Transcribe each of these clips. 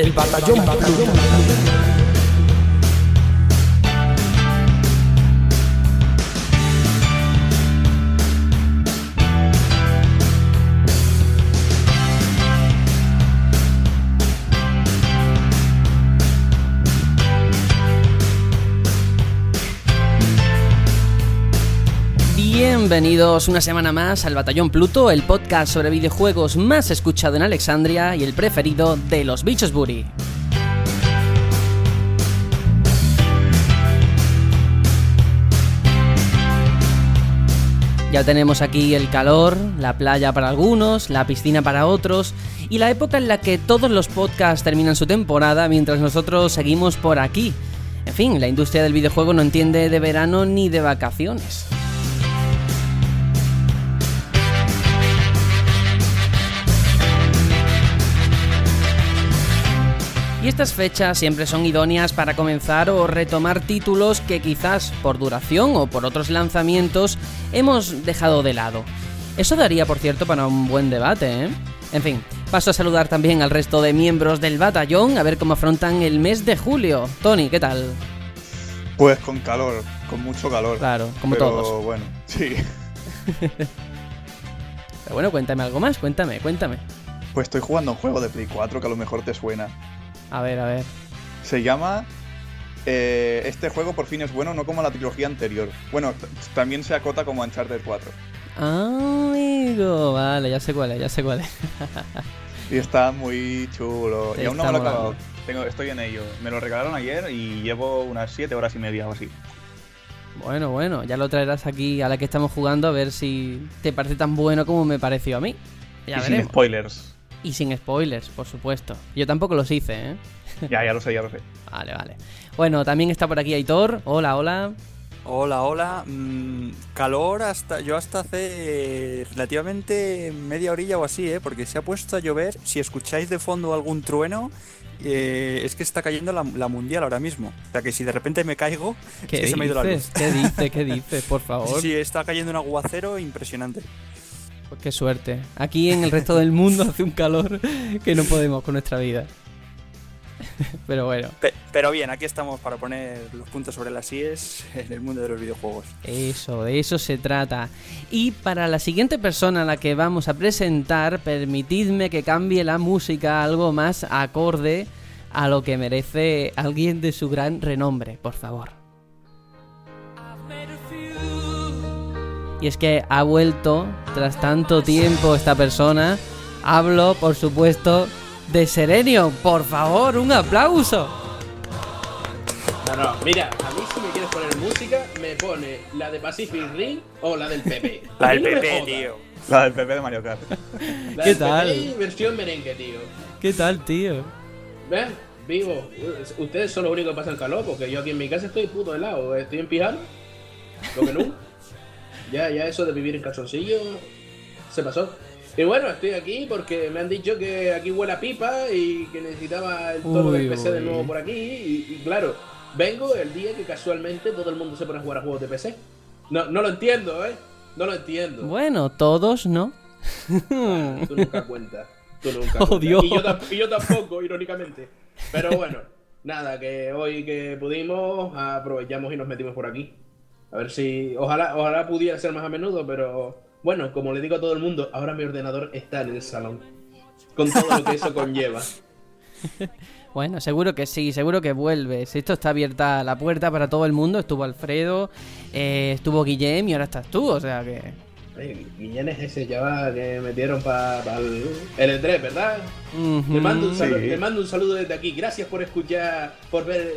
El batallón. Bienvenidos una semana más al Batallón Pluto, el podcast sobre videojuegos más escuchado en Alexandria y el preferido de los bichos Buri. Ya tenemos aquí el calor, la playa para algunos, la piscina para otros y la época en la que todos los podcasts terminan su temporada mientras nosotros seguimos por aquí. En fin, la industria del videojuego no entiende de verano ni de vacaciones. Y estas fechas siempre son idóneas para comenzar o retomar títulos que quizás por duración o por otros lanzamientos hemos dejado de lado. Eso daría, por cierto, para un buen debate, ¿eh? En fin, paso a saludar también al resto de miembros del batallón a ver cómo afrontan el mes de julio. Tony, ¿qué tal? Pues con calor, con mucho calor. Claro, como Pero, todos. bueno, sí. Pero bueno, cuéntame algo más, cuéntame, cuéntame. Pues estoy jugando un juego de Play 4 que a lo mejor te suena. A ver, a ver. Se llama... eh, este juego por fin es bueno, no como la trilogía anterior. Bueno, también se acota como Uncharted 4. Amigo, vale, ya sé cuál es, ya sé cuál es. Y está muy chulo. Te y aún no me lo he acabado. Tengo, estoy en ello. Me lo regalaron ayer y llevo unas 7 horas y media o así. Bueno, bueno, ya lo traerás aquí a la que estamos jugando a ver si te parece tan bueno como me pareció a mí. Ya y sin veremos. spoilers. Y sin spoilers, por supuesto. Yo tampoco los hice, ¿eh? ya, ya lo sé, ya lo sé. Vale, vale. Bueno, también está por aquí Aitor. Hola, hola. Hola, hola. Mm, calor hasta. Yo hasta hace eh, relativamente media orilla o así, ¿eh? Porque se ha puesto a llover. Si escucháis de fondo algún trueno, eh, es que está cayendo la, la mundial ahora mismo. O sea que si de repente me caigo, ¿Qué es que se me ha ido la dices? luz. ¿Qué dices? ¿Qué dices? Por favor. Sí, está cayendo un aguacero impresionante. Pues qué suerte. Aquí en el resto del mundo hace un calor que no podemos con nuestra vida. Pero bueno. Pe- pero bien, aquí estamos para poner los puntos sobre las IES en el mundo de los videojuegos. Eso, de eso se trata. Y para la siguiente persona a la que vamos a presentar, permitidme que cambie la música a algo más acorde a lo que merece alguien de su gran renombre, por favor. Y es que ha vuelto tras tanto tiempo esta persona. Hablo, por supuesto, de Serenio. Por favor, un aplauso. No, no, mira, a mí si me quieres poner música, me pone la de Pacific Ring o la del PP. La del no PP, tío. La del PP de Mario Kart. La ¿Qué del tal? PP versión merengue, tío. ¿Qué tal, tío? ¿Ves? Vivo. Ustedes son los únicos que pasan calor, porque yo aquí en mi casa estoy puto helado. Estoy en pijama. Lo que nunca. Ya, ya eso de vivir en calzoncillo se pasó. Y bueno, estoy aquí porque me han dicho que aquí huele a pipa y que necesitaba el tono del PC de nuevo por aquí. Y, y claro, vengo el día que casualmente todo el mundo se pone a jugar a juegos de PC. No, no lo entiendo, ¿eh? No lo entiendo. Bueno, todos no. Tú nunca cuentas. Tú nunca Oh, cuentas. Dios. Y, yo y yo tampoco, irónicamente. Pero bueno, nada, que hoy que pudimos, aprovechamos y nos metimos por aquí. A ver si. Ojalá, ojalá pudiera ser más a menudo, pero bueno, como le digo a todo el mundo, ahora mi ordenador está en el salón. Con todo lo que eso conlleva. Bueno, seguro que sí, seguro que vuelves. Esto está abierta la puerta para todo el mundo. Estuvo Alfredo, eh, estuvo Guillem y ahora estás tú, o sea que... Guillén es ese chaval que metieron para el L3, ¿verdad? Ujú. Te mando, un saludo, Sí. te mando un saludo desde aquí. Gracias por escuchar, por ver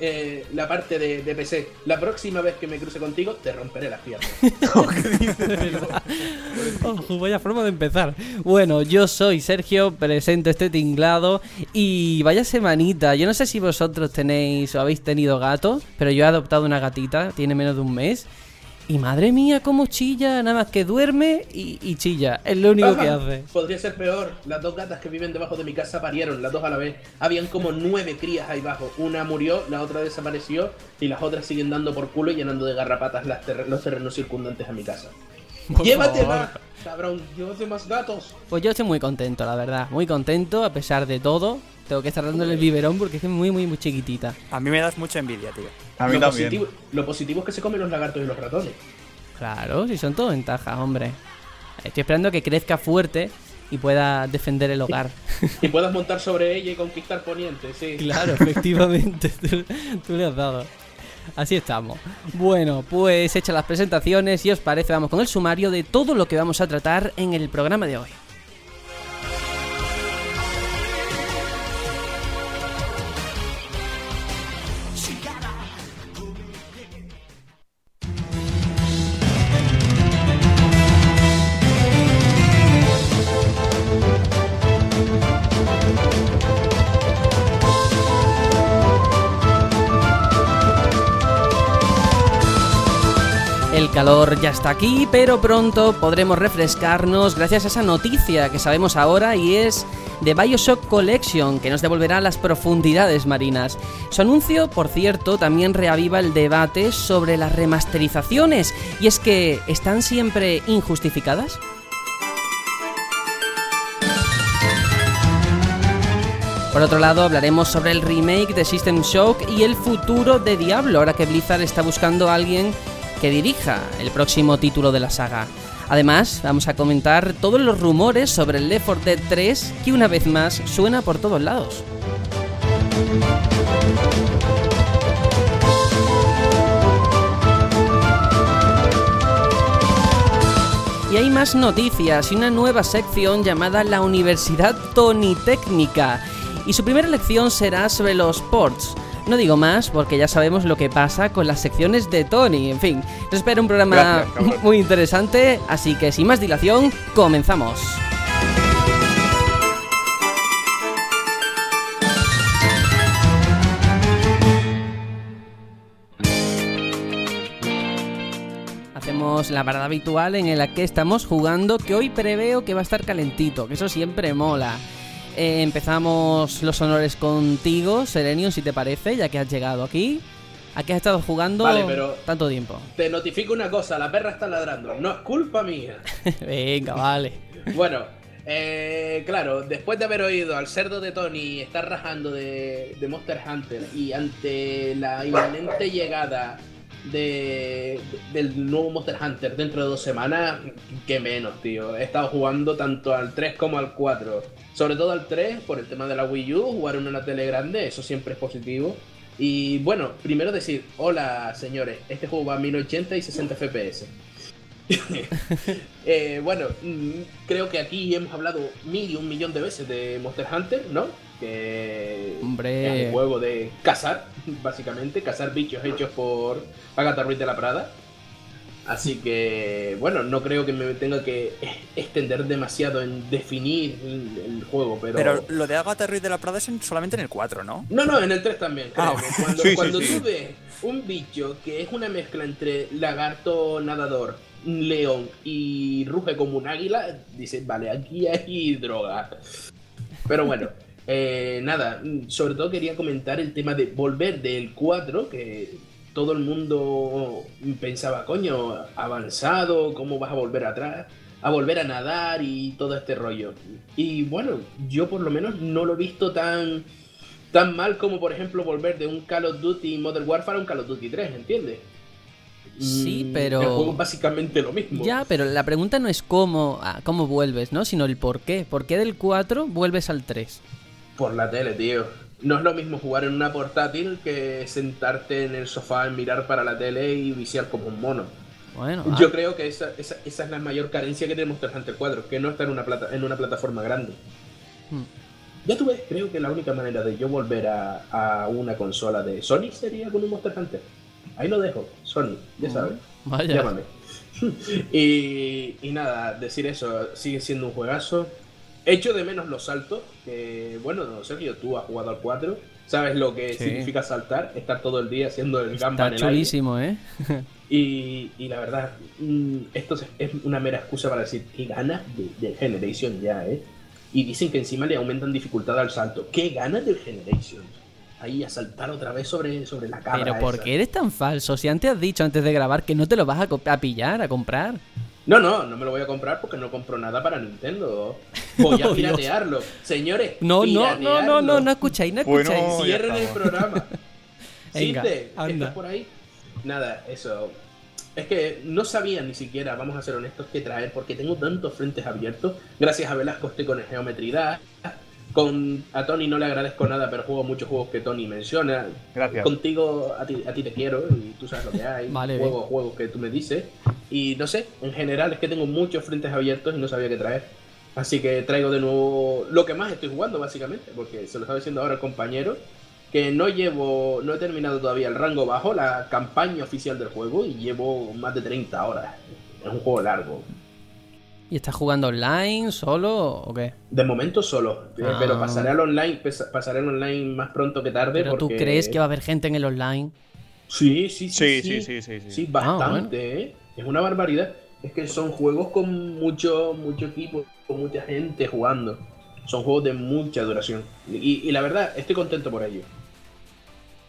eh, la parte de, de PC. La próxima vez que me cruce contigo, te romperé las piernas. Ojo, vaya forma de empezar. Bueno, yo soy Sergio, presento este tinglado y vaya semanita. Yo no sé si vosotros tenéis o habéis tenido gatos, pero yo he adoptado una gatita, tiene menos de un mes. Y madre mía, cómo chilla, nada más que duerme y, y chilla. Es lo único que hace. Podría ser peor. Las dos gatas que viven debajo de mi casa parieron, las dos a la vez. Habían como nueve crías ahí abajo. Una murió, la otra desapareció y las otras siguen dando por culo y llenando de garrapatas las terre- los terrenos circundantes a mi casa. Por Llévatela, favor. cabrón, llévate más gatos. Pues yo estoy muy contento, la verdad. Muy contento, a pesar de todo. Tengo que estar dándole el biberón porque es muy, muy, muy chiquitita. A mí me das mucha envidia, tío. A mí lo, también. positivo, lo positivo es que se comen los lagartos y los ratones. Claro, si son todo ventajas, hombre. Estoy esperando que crezca fuerte y pueda defender el hogar. Y puedas montar sobre ella y conquistar Poniente, sí. Claro, efectivamente. Tú, tú le has dado. Así estamos. Bueno, pues hechas las presentaciones, si os parece, vamos con el sumario de todo lo que vamos a tratar en el programa de hoy. Calor ya está aquí, pero pronto podremos refrescarnos gracias a esa noticia que sabemos ahora y es de Bioshock Collection, que nos devolverá las profundidades marinas. Su anuncio, por cierto, también reaviva el debate sobre las remasterizaciones, y es que ¿están siempre injustificadas? Por otro lado, hablaremos sobre el remake de System Shock y el futuro de Diablo, ahora que Blizzard está buscando a alguien que dirija el próximo título de la saga. Además, vamos a comentar todos los rumores sobre el Left 4 Dead 3 que una vez más suena por todos lados. Y hay más noticias y una nueva sección llamada la Universidad Tony Técnica. Y su primera lección será sobre los ports. No digo más porque ya sabemos lo que pasa con las secciones de Tony. En fin, nos espera un programa Gracias, muy interesante, así que sin más dilación, comenzamos. Hacemos la parada habitual en la que estamos jugando, que hoy preveo que va a estar calentito, que eso siempre mola. Eh, empezamos los honores contigo, Serenium, si te parece, ya que has llegado aquí. ¿A qué has estado jugando Vale, pero- tanto tiempo? Te notifico una cosa, la perra está ladrando, no es culpa mía. Venga, vale. Bueno, eh, claro, después de haber oído al cerdo de Tony estar rajando de, de Monster Hunter y ante la inminente llegada de, del nuevo Monster Hunter dentro de dos semanas, que menos, tío. He estado jugando tanto al 3 como al 4. Sobre todo al 3 por el tema de la Wii U, jugar en una tele grande, eso siempre es positivo. Y bueno, primero decir, hola señores, este juego va a 1080 y 60 FPS. Eh, bueno, mm, creo que aquí hemos hablado mil y un millón de veces de Monster Hunter, ¿no? Que Hombre. es un juego de cazar, básicamente, cazar bichos hechos por Agatha Ruiz de la Prada. Así que, bueno, no creo que me tenga que extender demasiado en definir el, juego, pero... Pero lo de Agatha Ruiz de la Prada es en- solamente en el 4, ¿no? No, no, en el 3 también. Ah. Cuando, Sí, sí, cuando sí. tú ves un bicho que es una mezcla entre lagarto nadador, león y ruge como un águila, dices, vale, aquí hay droga. Pero bueno, eh, nada, sobre todo quería comentar el tema de volver del 4, que todo el mundo pensaba, coño, avanzado, ¿cómo vas a volver atrás? A volver a nadar y todo este rollo. Y bueno, yo por lo menos no lo he visto tan tan mal como por ejemplo volver de un Call of Duty Modern Warfare a un Call of Duty 3, ¿entiendes? Sí, Mm, pero- El juego básicamente lo mismo. Ya, pero la pregunta no es cómo, ah, cómo vuelves, ¿no? Sino el por qué. ¿Por qué del 4 vuelves al 3? Por la tele, tío. No es lo mismo jugar en una portátil que sentarte en el sofá y mirar para la tele y viciar como un mono. Bueno, Yo ah, creo que esa, esa, esa es la mayor carencia que tiene Monster Hunter 4, que no está en una, plata, en una plataforma grande. Hmm. Ya tú ves, creo que la única manera de yo volver a, a una consola de Sony sería con un Monster Hunter. Ahí lo dejo, Sony, ya Mm. sabes. vaya. Llámame. y, y nada, decir eso, sigue siendo un juegazo. Echo de menos los saltos, que bueno, Sergio, tú has jugado al 4, sabes lo que Sí. significa saltar, estar todo el día haciendo el gamba Está chulísimo, ¿eh? Y, y la verdad, mm, esto es- una mera excusa para decir qué ganas de, del Generation ya, ¿eh? Y dicen que encima le aumentan dificultad al salto. ¿Qué ganas del Generation? Ahí a saltar otra vez sobre, sobre la cabra. Pero ¿por qué eres tan falso? Si antes has dicho antes de grabar que no te lo vas a, a pillar, a comprar. No, no, no me lo voy a comprar porque no compro nada para Nintendo. Voy a Dios. piratearlo. Señores, No, no, no, no, no, no escucháis, no escucháis. Cierren el programa. Venga. ¿estás por ahí? Nada, eso. Es que no sabía ni siquiera, vamos a ser honestos, qué traer, porque tengo tantos frentes abiertos. Gracias a Velasco estoy con el Geometry Dash. Con, a Tony no le agradezco nada, pero juego muchos juegos que Tony menciona. Gracias. Contigo, a ti, a ti te quiero y tú sabes lo que hay. Vale, juego juegos que tú me dices. Y no sé, en general es que tengo muchos frentes abiertos y no sabía qué traer. Así que traigo de nuevo lo que más estoy jugando, básicamente, porque se lo estaba diciendo ahora el compañero, que no llevo, no he terminado todavía el rango bajo, la campaña oficial del juego, y llevo más de 30 horas. Es un juego largo. ¿Y estás jugando online, solo o qué? De momento solo, eh, Ah. pero pasaré al online, pasaré al online más pronto que tarde. ¿Pero tú crees que va a haber gente en el online? Sí, sí, sí. Sí, Sí, sí, sí, sí, sí. Sí, Ah, bastante, ¿eh? Es una barbaridad. Es que son juegos con mucho, mucho equipo, con mucha gente jugando. Son juegos de mucha duración. Y, y la verdad, estoy contento por ello.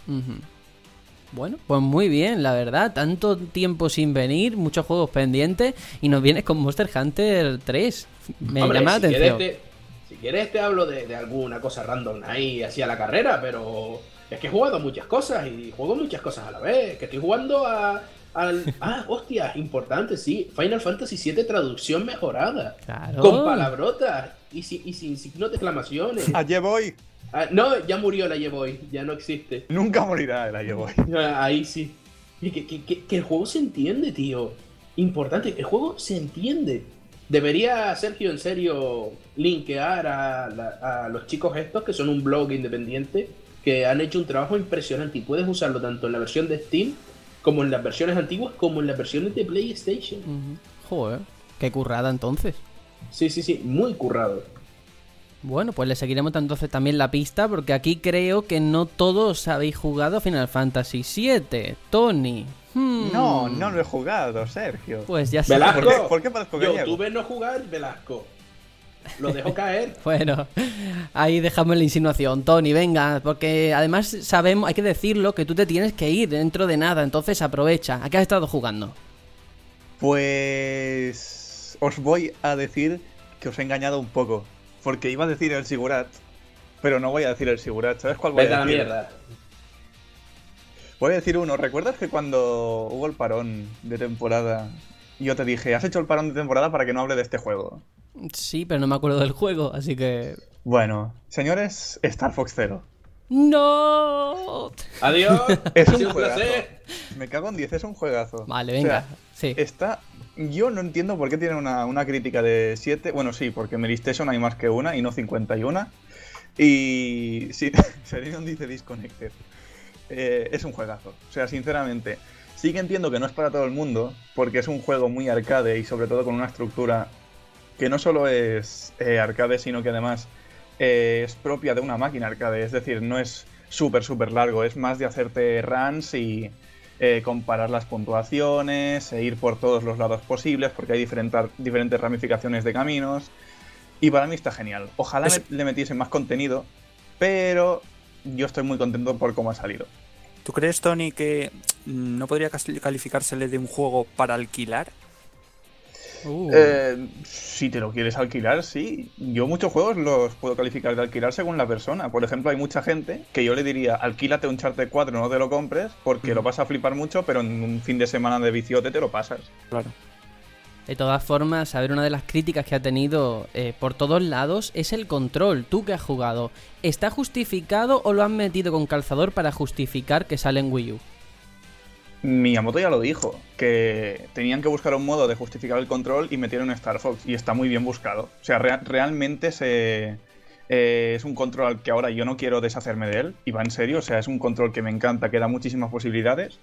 Ujú. Bueno, pues muy bien, la verdad. Tanto tiempo sin venir, muchos juegos pendientes y nos vienes con Monster Hunter 3. Me Hombre, llama la si atención. Quieres te, si quieres te hablo de, de alguna cosa random ahí, así a la carrera, pero es que he jugado muchas cosas y juego muchas cosas a la vez. Que estoy jugando a... Al, ah, hostia, importante, sí. Final Fantasy VII traducción mejorada. Claro. Con palabrotas y, si- y sin signos de exclamaciones. Allí voy. Ah, no, ya murió la Boy, ya no existe. Nunca morirá Allí voy. Ah, Ahí sí. Que, que- que- que el juego se entiende, tío. Importante, el juego se entiende. Debería Sergio en serio linkear a, la- a los chicos estos que son un blog independiente que han hecho un trabajo impresionante y puedes usarlo tanto en la versión de Steam como en las versiones antiguas como en las versiones de PlayStation. Ujú. Joder, qué currada entonces. Sí, sí, sí, muy currado. Bueno, pues le seguiremos entonces también la pista porque aquí creo que no todos habéis jugado Final Fantasy VII. Tony. Hmm. No, no lo he jugado, Sergio. Pues ya sé. Velasco. ¿Por qué, por qué parezco Yo gallego? tuve no jugar Velasco. Lo dejo caer. Bueno, ahí dejamos la insinuación. Tony, venga, porque además sabemos, hay que decirlo, que tú te tienes que ir dentro de nada, entonces aprovecha. ¿A qué has estado jugando? Pues os voy a decir que os he engañado un poco. Porque iba a decir el Sigurat, pero no voy a decir el Sigurat. ¿Sabes cuál voy Vete a a la decir? mierda. Voy a decir uno. ¿Recuerdas que cuando hubo el parón de temporada, yo te dije, has hecho el parón de temporada para que no hable de este juego? Sí, pero no me acuerdo del juego, así que... Bueno, señores, Star Fox Zero. ¡No! Adiós. Es un juegazo. Me cago en 10, es un juegazo. Vale, O venga. sea, sí. Está. Yo no entiendo por qué tiene una, una crítica de 7. Bueno, sí, porque Meristation hay más que una y no 51. Y. Sí, Serenion dice Disconnected. Eh, es un juegazo. O sea, sinceramente. Sí que entiendo que no es para todo el mundo, porque es un juego muy arcade y sobre todo con una estructura que no solo es eh, arcade, sino que además eh, es propia de una máquina arcade. Es decir, no es súper, súper largo, es más de hacerte runs y eh, comparar las puntuaciones, e ir por todos los lados posibles, porque hay diferentes, diferentes ramificaciones de caminos. Y para mí está genial. Ojalá Es- le metiesen más contenido, pero yo estoy muy contento por cómo ha salido. ¿Tú crees, Tony, que no podría calificársele de un juego para alquilar? Uh, Eh, si te lo quieres alquilar, sí. Yo muchos juegos los puedo calificar de alquilar según la persona. Por ejemplo, hay mucha gente que yo le diría, alquílate un Charter 4, no te lo compres, porque Ujú. lo vas a flipar mucho, pero en un fin de semana de viciote te lo pasas. Claro. De todas formas, a ver, una de las críticas que ha tenido eh, por todos lados es el control. Tú que has jugado, ¿está justificado o lo han metido con calzador para justificar que sale en Wii U? Miyamoto ya lo dijo, que tenían que buscar un modo de justificar el control y metieron Star Fox, y está muy bien buscado. O sea, rea- realmente se, eh, es un control que ahora yo no quiero deshacerme de él, y va en serio, o sea, es un control que me encanta, que da muchísimas posibilidades,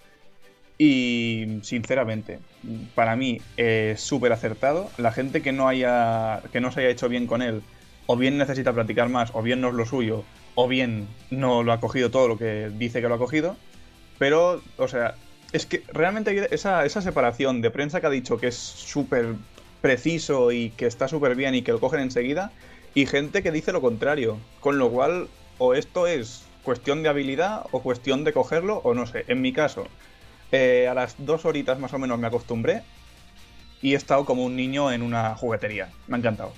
y sinceramente, para mí es súper acertado. La gente que no, haya, que no se haya hecho bien con él, o bien necesita practicar más, o bien no es lo suyo, o bien no lo ha cogido todo lo que dice que lo ha cogido, pero, o sea, es que realmente esa, esa separación de prensa que ha dicho que es súper preciso y que está súper bien y que lo cogen enseguida, y gente que dice lo contrario. Con lo cual, o esto es cuestión de habilidad o cuestión de cogerlo, o no sé. En mi caso, eh, a las dos horitas más o menos me acostumbré y he estado como un niño en una juguetería. Me ha encantado.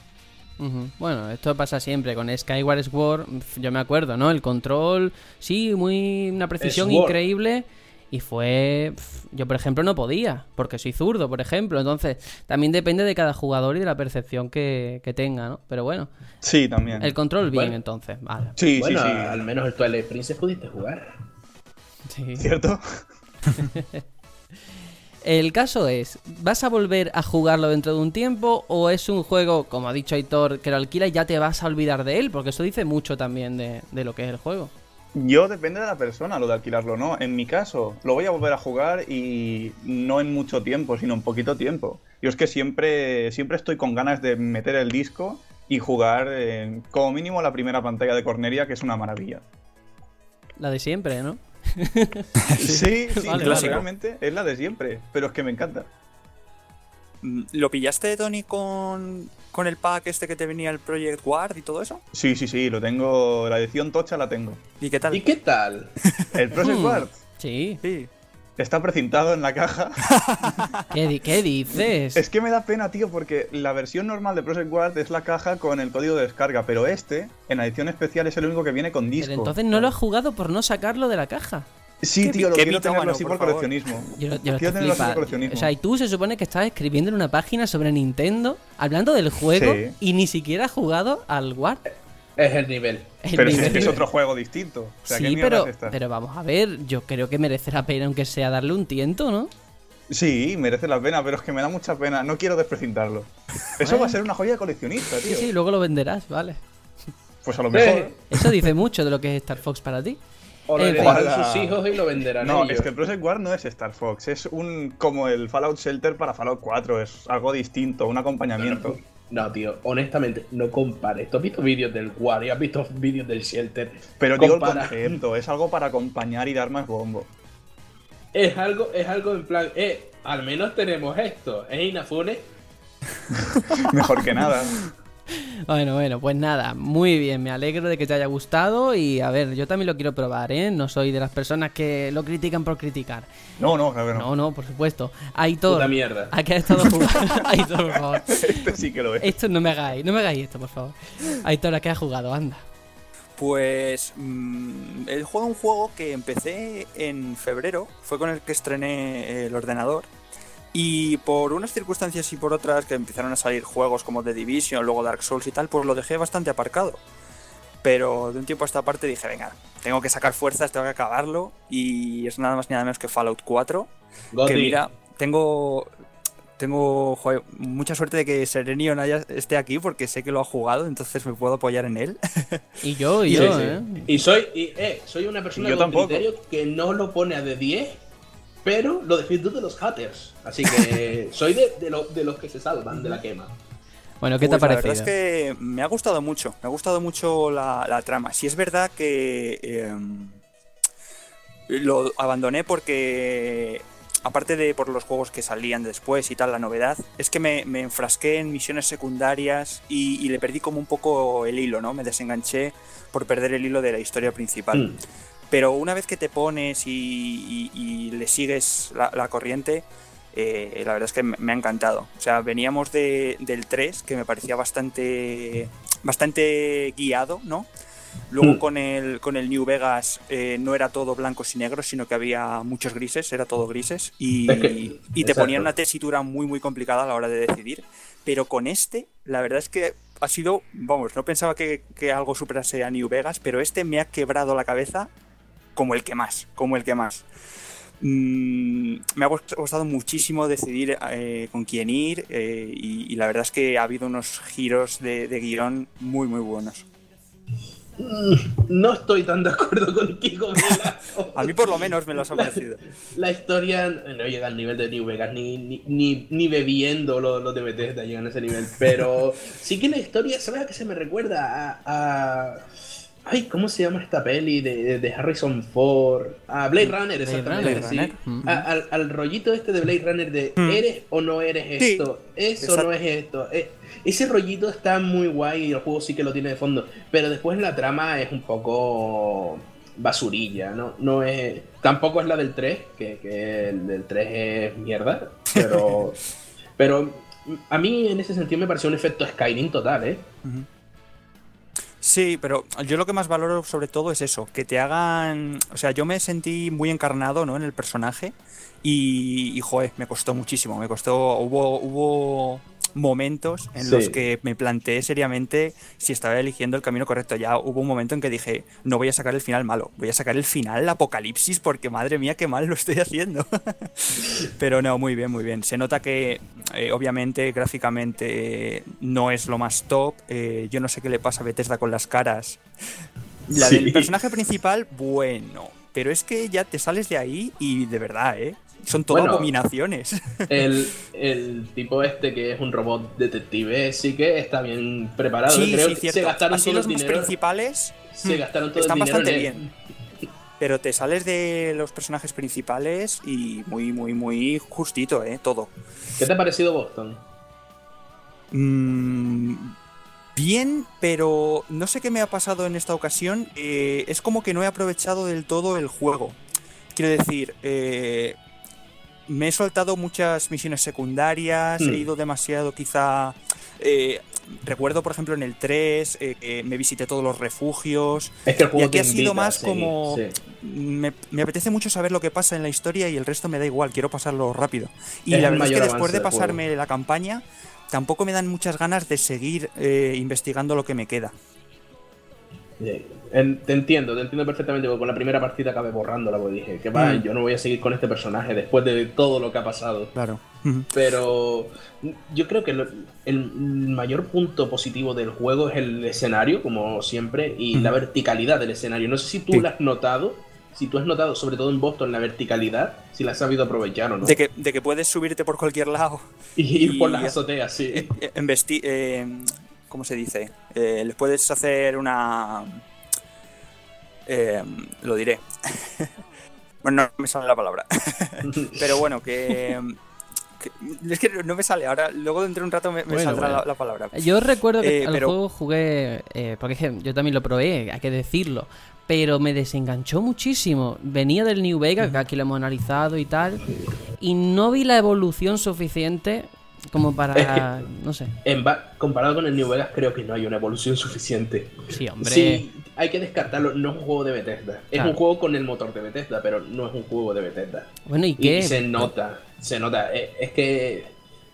Bueno, esto pasa siempre con Skyward Sword. Yo me acuerdo, ¿no? El control, sí, muy una precisión Sword. increíble. Y fue. Yo, por ejemplo, no podía, porque soy zurdo, por ejemplo. Entonces, también depende de cada jugador y de la percepción que, que tenga, ¿no? Pero bueno, Sí, también. el control bien, Bueno. entonces, vale. Sí, bueno, sí, sí. al menos el Twilight Princess pudiste jugar. Sí. ¿Cierto? El caso es, ¿vas a volver a jugarlo dentro de un tiempo o es un juego, como ha dicho Aitor, que lo alquila y ya te vas a olvidar de él? Porque eso dice mucho también de, de lo que es el juego. Yo depende de la persona lo de alquilarlo, ¿no? En mi caso, lo voy a volver a jugar y no en mucho tiempo, sino en poquito tiempo. Yo es que siempre, siempre estoy con ganas de meter el disco y jugar eh, como mínimo la primera pantalla de Corneria, que es una maravilla. La de siempre, ¿no? Sí, sí, Vale, vale. es la de siempre, pero es que me encanta. ¿Lo pillaste, Tony, con, con el pack este que te venía el Project Guard y todo eso? Sí, sí, sí, lo tengo, la edición tocha la tengo. ¿Y qué tal? ¿Y qué tal? El Project Hmm. Guard Sí. Sí. está precintado en la caja. ¿Qué, di- qué dices? Es que me da pena, tío, porque la versión normal de Project Guard es la caja con el código de descarga, pero este, en la edición especial, es el único que viene con disco. Pero entonces no lo has jugado por no sacarlo de la caja. Sí, Qué tío, lo quiero tenerlo mitómano, así por por, coleccionismo. Yo, yo quiero estoy tenerlo así por coleccionismo. O sea, y tú se supone que estás escribiendo en una página sobre Nintendo, hablando del juego, Sí. y ni siquiera has jugado al War. Es el nivel. El pero es, nivel. que es otro juego distinto. O sea, ¿qué sí, pero, es pero vamos a ver, yo creo que merece la pena, aunque sea darle un tiento, ¿no? Sí, merece la pena, pero es que me da mucha pena. No quiero desprecintarlo. Eso va a ser una joya de coleccionista, Sí, tío. sí, luego lo venderás, vale. Pues a lo mejor. Eso dice mucho de lo que es Star Fox para ti. O lo Eh, heredarán sus hijos y lo venderán No, ellos. es que el Project War no es Star Fox, es un como el Fallout Shelter para Fallout 4, es algo distinto, un acompañamiento. No, tío, honestamente, no compares. ¿Tú has visto vídeos del War y has visto vídeos del Shelter? Pero digo el concepto, es algo para acompañar y dar más bombo. Es algo, es algo en plan, eh, al menos tenemos esto. Es Inafune. Mejor que nada. Bueno, bueno, pues nada, muy bien, me alegro de que te haya gustado y a ver, yo también lo quiero probar, ¿eh? No soy de las personas que lo critican por criticar. No, no, claro que no. No, no, por supuesto. Aitor, Puta mierda. ¿a qué has estado jugando? Aitor, por favor. Este sí que lo es. Esto no me hagáis, no me hagáis esto, por favor. Aitor, ¿a qué has jugado? Anda. Pues mm, el juego un juego que empecé en febrero, fue con el que estrené el ordenador. Y por unas circunstancias y por otras que empezaron a salir juegos como The Division, luego Dark Souls y tal, pues lo dejé bastante aparcado. Pero de un tiempo a esta parte dije, venga, tengo que sacar fuerzas, tengo que acabarlo. Y es nada más ni nada menos que Fallout 4. Gotti. Que mira, tengo tengo joder, mucha suerte de que Serenion haya, esté aquí porque sé que lo ha jugado, entonces me puedo apoyar en él. Y yo, y yo, sí. ¿eh? Y soy, y, eh, soy una persona Y yo con tampoco. criterio que no lo pone a de 10, pero lo defiendo de los haters. Así que soy de, de, lo- de los que se salvan de la quema. Bueno, ¿qué te ha Pues la parecido? verdad es que me ha gustado mucho, me ha gustado mucho la, la trama. Si es verdad que eh, lo abandoné porque, aparte de por los juegos que salían después y tal, la novedad, es que me, me enfrasqué en misiones secundarias y, y le perdí como un poco el hilo, ¿no? Me desenganché por perder el hilo de la historia principal. Mm. Pero una vez que te pones y, y- y le sigues la, la corriente, eh, la verdad es que me, ha encantado. O sea, veníamos de- del 3, que me parecía bastante, bastante guiado, ¿no? Luego Hmm. con, el, con el New Vegas eh, no era todo blancos y negros, sino que había muchos grises, era todo grises. Y, Es que- y te ponían una tesitura muy, muy complicada a la hora de decidir. Pero con este, la verdad es que ha sido, vamos, no pensaba que, que algo superase a New Vegas, pero este me ha quebrado la cabeza como el que más, como el que más. Mm, me ha cost- costado muchísimo decidir eh, con quién ir eh, y, y la verdad es que ha habido unos giros de, de guion muy muy buenos. Mm, No estoy tan de acuerdo contigo, Melazo. A mí por lo menos me los ha parecido. La historia no llega al nivel de New Vegas, ni, ni, ni, ni bebiendo los, los de Bethesda llegan a ese nivel. Pero sí que la historia, ¿sabes a qué se me recuerda? A. a- ay, ¿cómo se llama esta peli de, de Harrison Ford? A Blade Runner, exactamente. Runner. sí. Blade Runner. A- al, al rollito este de Blade Runner de Mm. ¿eres o no eres Sí, esto? ¿Es o exacto. no es esto? Eh, ese rollito está muy guay y el juego sí que lo tiene de fondo. Pero después la trama es un poco basurilla, ¿no? No es. Tampoco es la del 3, que, que el del 3 es mierda. Pero. Pero mm, a mí en ese sentido me pareció un efecto Skyrim total, ¿eh? Sí, pero yo lo que más valoro sobre todo es eso, que te hagan... O sea, yo me sentí muy encarnado ¿no? en el personaje y, y joder, me costó muchísimo, me costó... Hubo, hubo momentos en los que me planteé seriamente si estaba eligiendo el camino correcto. Ya hubo un momento en que dije, no voy a sacar el final malo, voy a sacar el final apocalipsis porque madre mía, qué mal lo estoy haciendo. Pero no, muy bien, muy bien. Se nota que eh, obviamente gráficamente no es lo más top. Eh, yo no sé qué le pasa a Bethesda con las caras. La del personaje principal, bueno. Pero es que ya te sales de ahí y de verdad, ¿eh? Son todas abominaciones. El, el, tipo este que es un robot detective sí que está bien preparado. Sí, Creo sí, se gastaron Así los principales se gastaron todo están el bastante bien. Pero te sales de los personajes principales y muy, muy, muy justito, ¿eh? Todo. ¿Qué te ha parecido Boston? Mm, bien, pero no sé qué me ha pasado en esta ocasión. Eh, es como que no he aprovechado del todo el juego. Quiero decir, eh, me he soltado muchas misiones secundarias, he hmm. ido demasiado quizá... Eh, recuerdo, por ejemplo, en el 3, eh, me visité todos los refugios. Es que el juego y aquí ha sido más como... Me, apetece mucho saber lo que pasa en la historia y el resto me da igual, quiero pasarlo rápido. Y la verdad es que después de pasarme la campaña, tampoco me dan muchas ganas de seguir eh, investigando lo que me queda. Te entiendo, te entiendo perfectamente, porque con la primera partida acabé borrándola, porque dije que va, mm. yo no voy a seguir con este personaje después de todo lo que ha pasado. Claro. Pero yo creo que el mayor punto positivo del juego es el escenario, como siempre, y la verticalidad del escenario. No sé si tú lo has notado, si tú has notado, sobre todo en Boston, la verticalidad, si la has sabido aprovechar o no. De que, de que puedes subirte por cualquier lado. Y ir por las azoteas, sí. En, eh, ¿Cómo se dice? Eh, les puedes hacer una eh, lo diré. bueno, no me sale la palabra. Pero bueno, que, Es que no me sale, ahora luego dentro de un rato me, saldrá La, palabra. Yo recuerdo que el eh, juego jugué, eh, porque yo también lo probé, hay que decirlo, pero me desenganchó muchísimo. Venía del New Vegas, que aquí lo hemos analizado y tal, y no vi la evolución suficiente como para. no sé. En comparado con el New Vegas, creo que no hay una evolución suficiente. Sí, hombre. Sí, hay que descartarlo. No es un juego de Bethesda. Es un juego con el motor de Bethesda, pero no es un juego de Bethesda. Bueno, ¿y qué? se nota, se nota. Eh, es que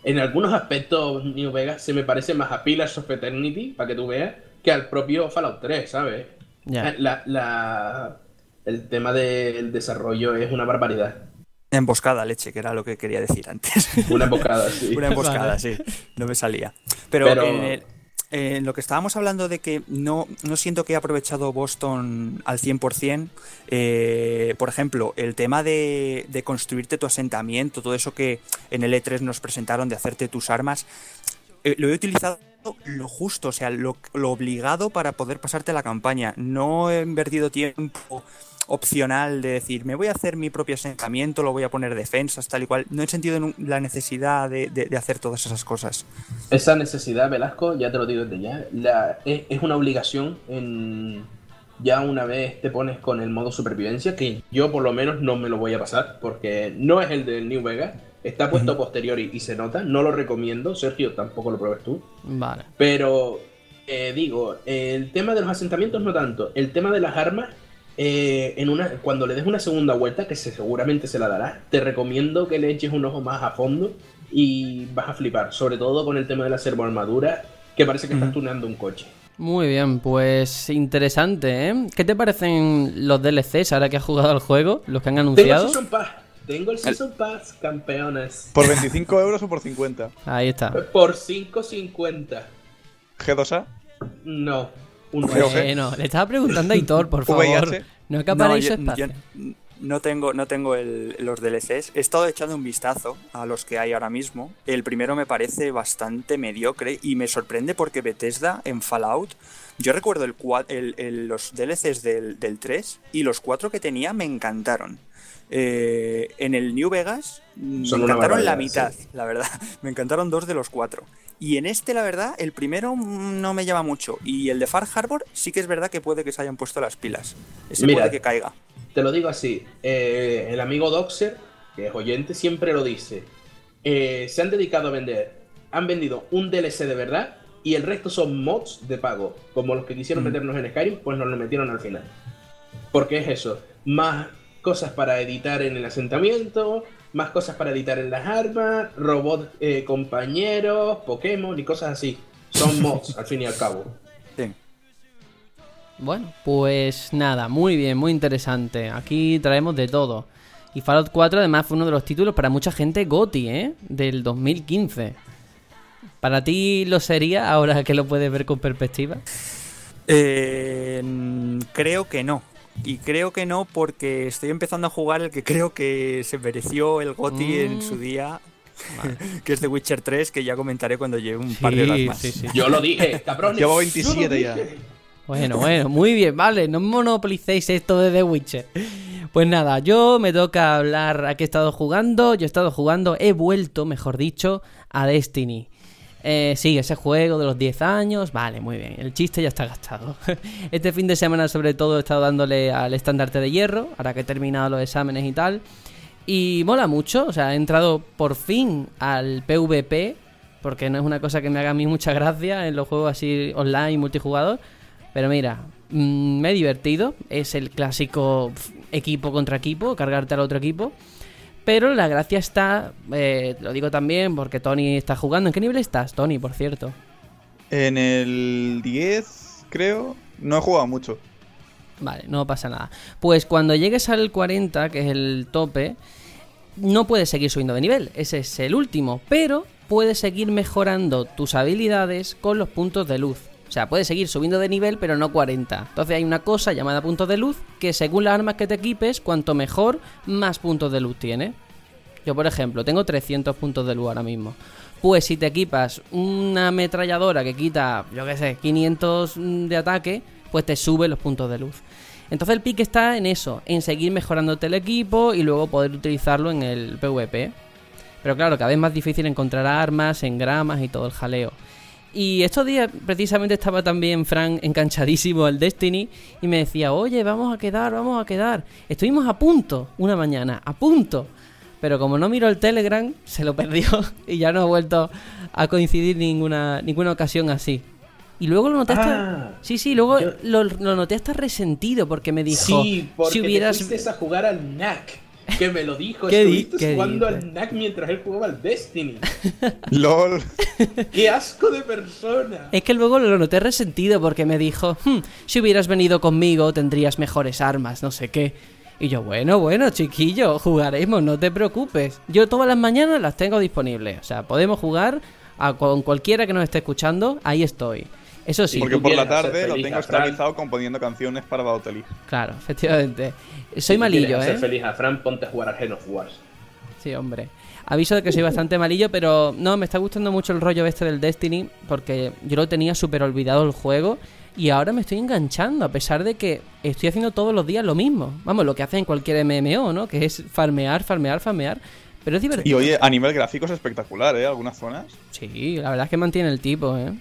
en algunos aspectos New Vegas se me parece más a Pillars of Eternity, para que tú veas, que al propio Fallout 3, ¿sabes? Ya. La, la, el tema del desarrollo es una barbaridad. Emboscada, leche, que era lo que quería decir antes. Una emboscada, sí. Una emboscada, sí. No me salía. Pero, En, lo que estábamos hablando de que no, no siento que he aprovechado Boston al 100%, eh, por ejemplo, el tema de, de, construirte tu asentamiento, todo eso que en el E3 nos presentaron de hacerte tus armas, eh, lo he utilizado lo justo, o sea, lo, lo obligado para poder pasarte la campaña. No he invertido tiempo opcional de decir, me voy a hacer mi propio asentamiento, lo voy a poner defensas, tal y cual. No he sentido la necesidad de, hacer todas esas cosas. Esa necesidad, Velasco, ya te lo digo desde ya, la, es, una obligación en, ya una vez te pones con el modo supervivencia, que yo por lo menos no me lo voy a pasar, porque no es el del New Vegas, está puesto posterior y, se nota, no lo recomiendo, Sergio, tampoco lo pruebes tú. Vale. Pero, eh, digo, el tema de los asentamientos no tanto, el tema de las armas eh, en una, cuando le des una segunda vuelta, que seguramente se la dará, te recomiendo que le eches un ojo más a fondo y vas a flipar, sobre todo con el tema de la servoarmadura, que parece que estás tuneando un coche. Muy bien, pues interesante, ¿eh? ¿Qué te parecen los DLCs ahora que has jugado al juego, los que han anunciado? Tengo el Season Pass, Tengo el Season Pass campeones. ¿Por 25 euros o por 50? Ahí está. Por 5.50. ¿G2A? No, bueno, le estaba preguntando a Hitor, por favor. No acaparéis no, no tengo, no tengo los DLCs. He estado echando un vistazo a los que hay ahora mismo. El primero me parece bastante mediocre y me sorprende porque Bethesda en Fallout. Yo recuerdo el, los DLCs del, del 3 y los 4 que tenía me encantaron. Eh, en el New Vegas me encantaron la mitad, la verdad. Me encantaron dos de los cuatro. Y en este, la verdad, el primero no me llama mucho. Y el de Far Harbor sí que es verdad que puede que se hayan puesto las pilas. Ese puede que caiga. Te lo digo así. Eh, el amigo Doxer, que es oyente, siempre lo dice. eh, se han dedicado a vender, han vendido un DLC de verdad y el resto son mods de pago, como los que quisieron Mm. meternos en Skyrim, pues nos lo metieron al final. Porque es eso, más cosas para editar en el asentamiento, más cosas para editar en las armas, robots eh, compañeros, Pokémon y cosas así. Son mods, al fin y al cabo. Sí. Bueno, pues nada, muy bien, muy interesante. Aquí traemos de todo. Y Fallout 4 además fue uno de los títulos para mucha gente GOTI, ¿eh? Del 2015. ¿Para ti lo sería ahora que lo puedes ver con perspectiva? Eh, mm, creo que no. Y creo que no porque estoy empezando a jugar el que creo que se mereció el GOTI Mm. en su día, que es The Witcher 3, que ya comentaré cuando lleve un par de horas más. sí, sí. Yo lo dije, cabrones. Llevo yo lo 27 ya. Bueno, bueno, muy bien, vale, no monopolicéis esto de The Witcher. Pues nada, yo me toca hablar a qué he estado jugando. Yo he estado jugando, he vuelto, mejor dicho, a Destiny. Eh, sí, ese juego de los 10 años, vale, muy bien, el chiste ya está gastado. Este fin de semana sobre todo he estado dándole al estandarte de hierro, ahora que he terminado los exámenes y tal. Y mola mucho, o sea, he entrado por fin al PvP, porque no es una cosa que me haga a mí mucha gracia en los juegos así online, multijugador. Pero mira, mm, me he divertido. Es el clásico equipo contra equipo, cargarte al otro equipo. Pero la gracia está, eh, lo digo también porque Tony está jugando. ¿En qué nivel estás, Tony, por cierto? En el 10, creo, no he jugado mucho. Vale, no pasa nada. Pues cuando llegues al 40, que es el tope, no puedes seguir subiendo de nivel. Ese es el último. Pero puedes seguir mejorando tus habilidades con los puntos de luz. O sea, puedes seguir subiendo de nivel, pero no 40. Entonces hay una cosa llamada puntos de luz que según las armas que te equipes, cuanto mejor, más puntos de luz tiene. Yo, por ejemplo, tengo 300 puntos de luz ahora mismo. Pues si te equipas una ametralladora que quita, yo qué sé, 500 de ataque, pues te sube los puntos de luz. Entonces el pique está en eso, en seguir mejorándote el equipo y luego poder utilizarlo en el PvP. Pero claro, cada vez más difícil encontrar armas, engramas y todo el jaleo. Y estos días precisamente estaba también Frank enganchadísimo al Destiny y me decía, oye, vamos a quedar, vamos a quedar. Estuvimos a punto una mañana, a punto. Pero como no miro el Telegram, se lo perdió y ya no ha vuelto a coincidir ninguna, ninguna ocasión así. Y luego lo noté hasta... Ah. Sí, sí, luego Yo- lo, lo noté hasta resentido porque me dijo... Sí, porque si hubieras... te fuiste a jugar al NAC. Que me lo dijo, ¿Qué estuviste qué jugando al NAC mientras él jugaba al Destiny. LOL. ¡Qué asco de persona! Es que luego lo noté resentido porque me dijo, "Hmm, si hubieras venido conmigo tendrías mejores armas, no sé qué. Y yo, bueno, bueno, chiquillo, jugaremos, no te preocupes. Yo todas las mañanas las tengo disponibles. O sea, podemos jugar a, con cualquiera que nos esté escuchando, ahí estoy. Eso sí, Sí. Porque por la tarde lo tengo a esclavizado componiendo canciones para Bautelic. claro, efectivamente. Soy Si malillo, ¿eh? feliz a Fran, ponte a jugar Gen of Wars. Sí, hombre. Aviso de que soy bastante malillo, pero no, me está gustando mucho el rollo este del Destiny, porque yo lo tenía súper olvidado el juego y ahora me estoy enganchando, a pesar de que estoy haciendo todos los días lo mismo. Vamos, lo que hace en cualquier MMO, ¿no? Que es farmear, farmear, farmear. Pero es Y divertido. oye, a nivel gráfico es espectacular, ¿eh? Algunas zonas. Sí, la verdad es que mantiene el tipo, ¿eh?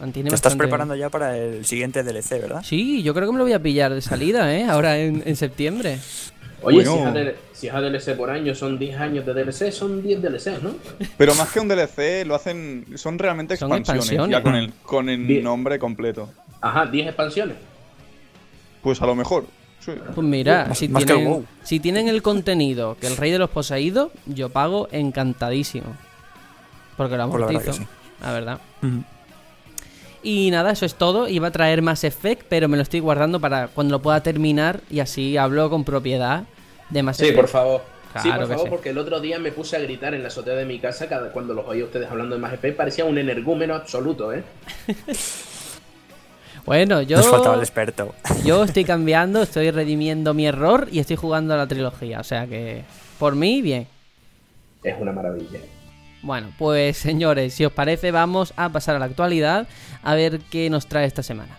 Mantiene Te estás bastante- preparando ya para el siguiente DLC, ¿verdad? Sí, yo creo que me lo voy a pillar de salida, ¿eh? Ahora en, en septiembre. Oye, Bueno. si, es ADL si es ADLC por año, son 10 años de DLC, son 10 DLC, ¿no? Pero más que un DLC, lo hacen. Son realmente Son expansiones. Ya con el, con el nombre completo. Ajá, 10 expansiones. Pues a lo mejor. Sí. Pues mira, si más que el tienen, WoW. si tienen el contenido que el rey de los poseídos, yo pago encantadísimo. Porque lo Pues la verdad amortizo, que sí. la verdad. Y nada, eso es todo. Iba a traer más Effect, pero me lo estoy guardando para cuando lo pueda terminar y así hablo con propiedad de más Sí, Effect. por favor. sí, por que favor, sí. porque el otro día me puse a gritar en la azotea de mi casa cada, cuando los oía ustedes hablando de más EP. Parecía un energúmeno absoluto, ¿eh? Bueno, yo, Nos faltaba el experto. yo estoy cambiando, estoy redimiendo mi error y estoy jugando a la trilogía. O sea que, por mí, bien. Es una maravilla. Bueno, pues señores, si os parece, vamos a pasar a la actualidad a ver qué nos trae esta semana.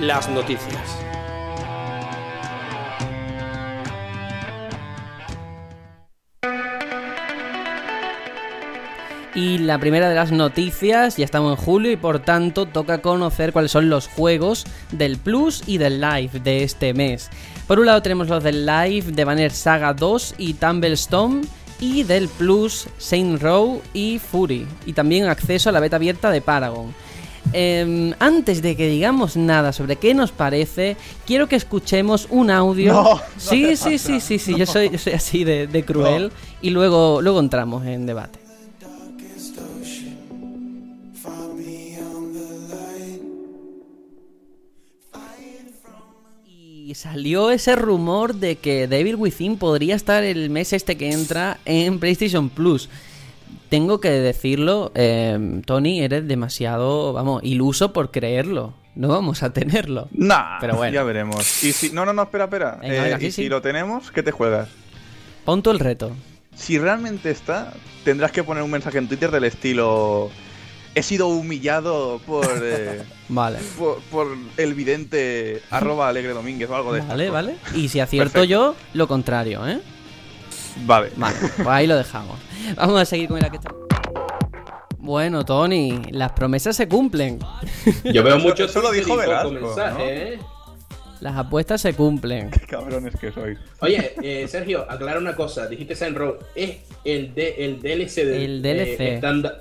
Las noticias. Y la primera de las noticias, ya estamos en julio y por tanto toca conocer cuáles son los juegos del Plus y del Live de este mes. Por un lado tenemos los del Live de Banner Saga 2 y Tumblestone y del Plus Saint Row y Fury y también acceso a la beta abierta de Paragon. Em, antes de que digamos nada sobre qué nos parece, quiero que escuchemos un audio. No, no sí, sí, sí, sí, sí, yo soy, yo soy así de, de cruel y luego, luego entramos en debate. Y salió ese rumor de que Devil Within podría estar el mes este que entra en PlayStation Plus. Tengo que decirlo, eh, Tony, eres demasiado, vamos, iluso por creerlo. No vamos a tenerlo. Nah, Pero bueno. ya veremos. Y si, no, no, no, espera, espera. Venga, Eh, venga, sí, y si lo tenemos, ¿qué te juegas? Pon tú el reto. Si realmente está, tendrás que poner un mensaje en Twitter del estilo. He sido humillado por, eh, Vale. por, por el vidente arroba alegre domínguez o algo de estas Vale, cosas. vale. Y si acierto Perfecto. yo, lo contrario, ¿eh? Vale. Vale, pues ahí lo dejamos. Vamos a seguir con el que está. Bueno, Tony, las promesas se cumplen. Yo veo Eso- mucho eso lo dijo Velasco. ¿eh? Las apuestas se cumplen. Qué cabrones que sois. Oye, eh, Sergio, aclara una cosa. Dijiste Saint Row. Es el, de, el DLC del El DLC. eh, estanda-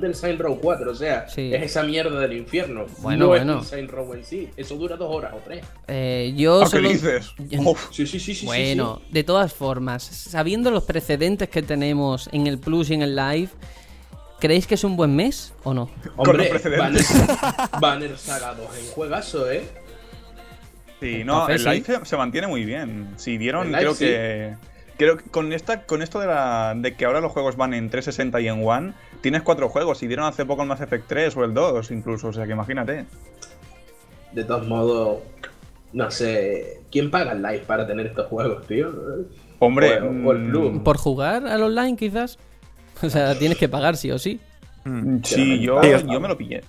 del Saint Row 4. O sea, Sí. es esa mierda del infierno. Bueno, no bueno. es un Saint Row en sí. Eso dura dos horas o tres. Eh, yo Ah, ¿Qué solo- dices? yo- Uf, Sí, sí, sí, sí. sí, Bueno, sí. de todas formas, sabiendo los precedentes que tenemos en el Plus y en el Live, ¿creéis que es un buen mes o no? Hombre, los precedentes. Banner, Banner Saga 2 en juegazo, ¿eh? Sí, no, el sí. live se, se mantiene muy bien. Si vieron, El live, creo sí. que. Creo que con esta, con esto de la. de que ahora los juegos van en 360 y en One, tienes cuatro juegos. Y dieron hace poco el Mass Effect 3 o el 2 incluso. O sea que imagínate. De todos modos, no sé. ¿Quién paga el live para tener estos juegos, tío? Hombre. O- o el mm. ¿Por jugar al online quizás? O sea, tienes que pagar sí o sí. mm, Sí, yo, Sí, yo me lo pillé.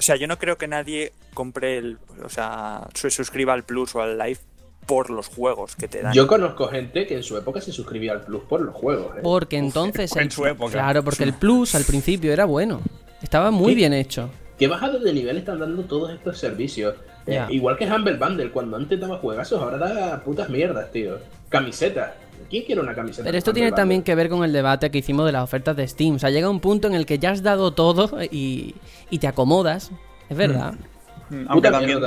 O sea, yo no creo que nadie compre el. O sea, se suscriba al Plus o al Live por los juegos que te dan. Yo conozco gente que en su época se suscribía al Plus por los juegos. ¿eh? Porque entonces... en el- su época. Claro, porque el Plus al principio era bueno. Estaba muy bien hecho. ¿Qué bajado de nivel están dando todos estos servicios? Eh, igual que Humble Bundle, cuando antes daba juegazos, ahora da putas mierdas, tío. Camisetas. ¿Quién quiere una camiseta? Pero esto tiene también que ver con el debate que hicimos de las ofertas de Steam. O sea, llega un punto en el que ya has dado todo y, y te acomodas. Es verdad. Mm, Aunque también,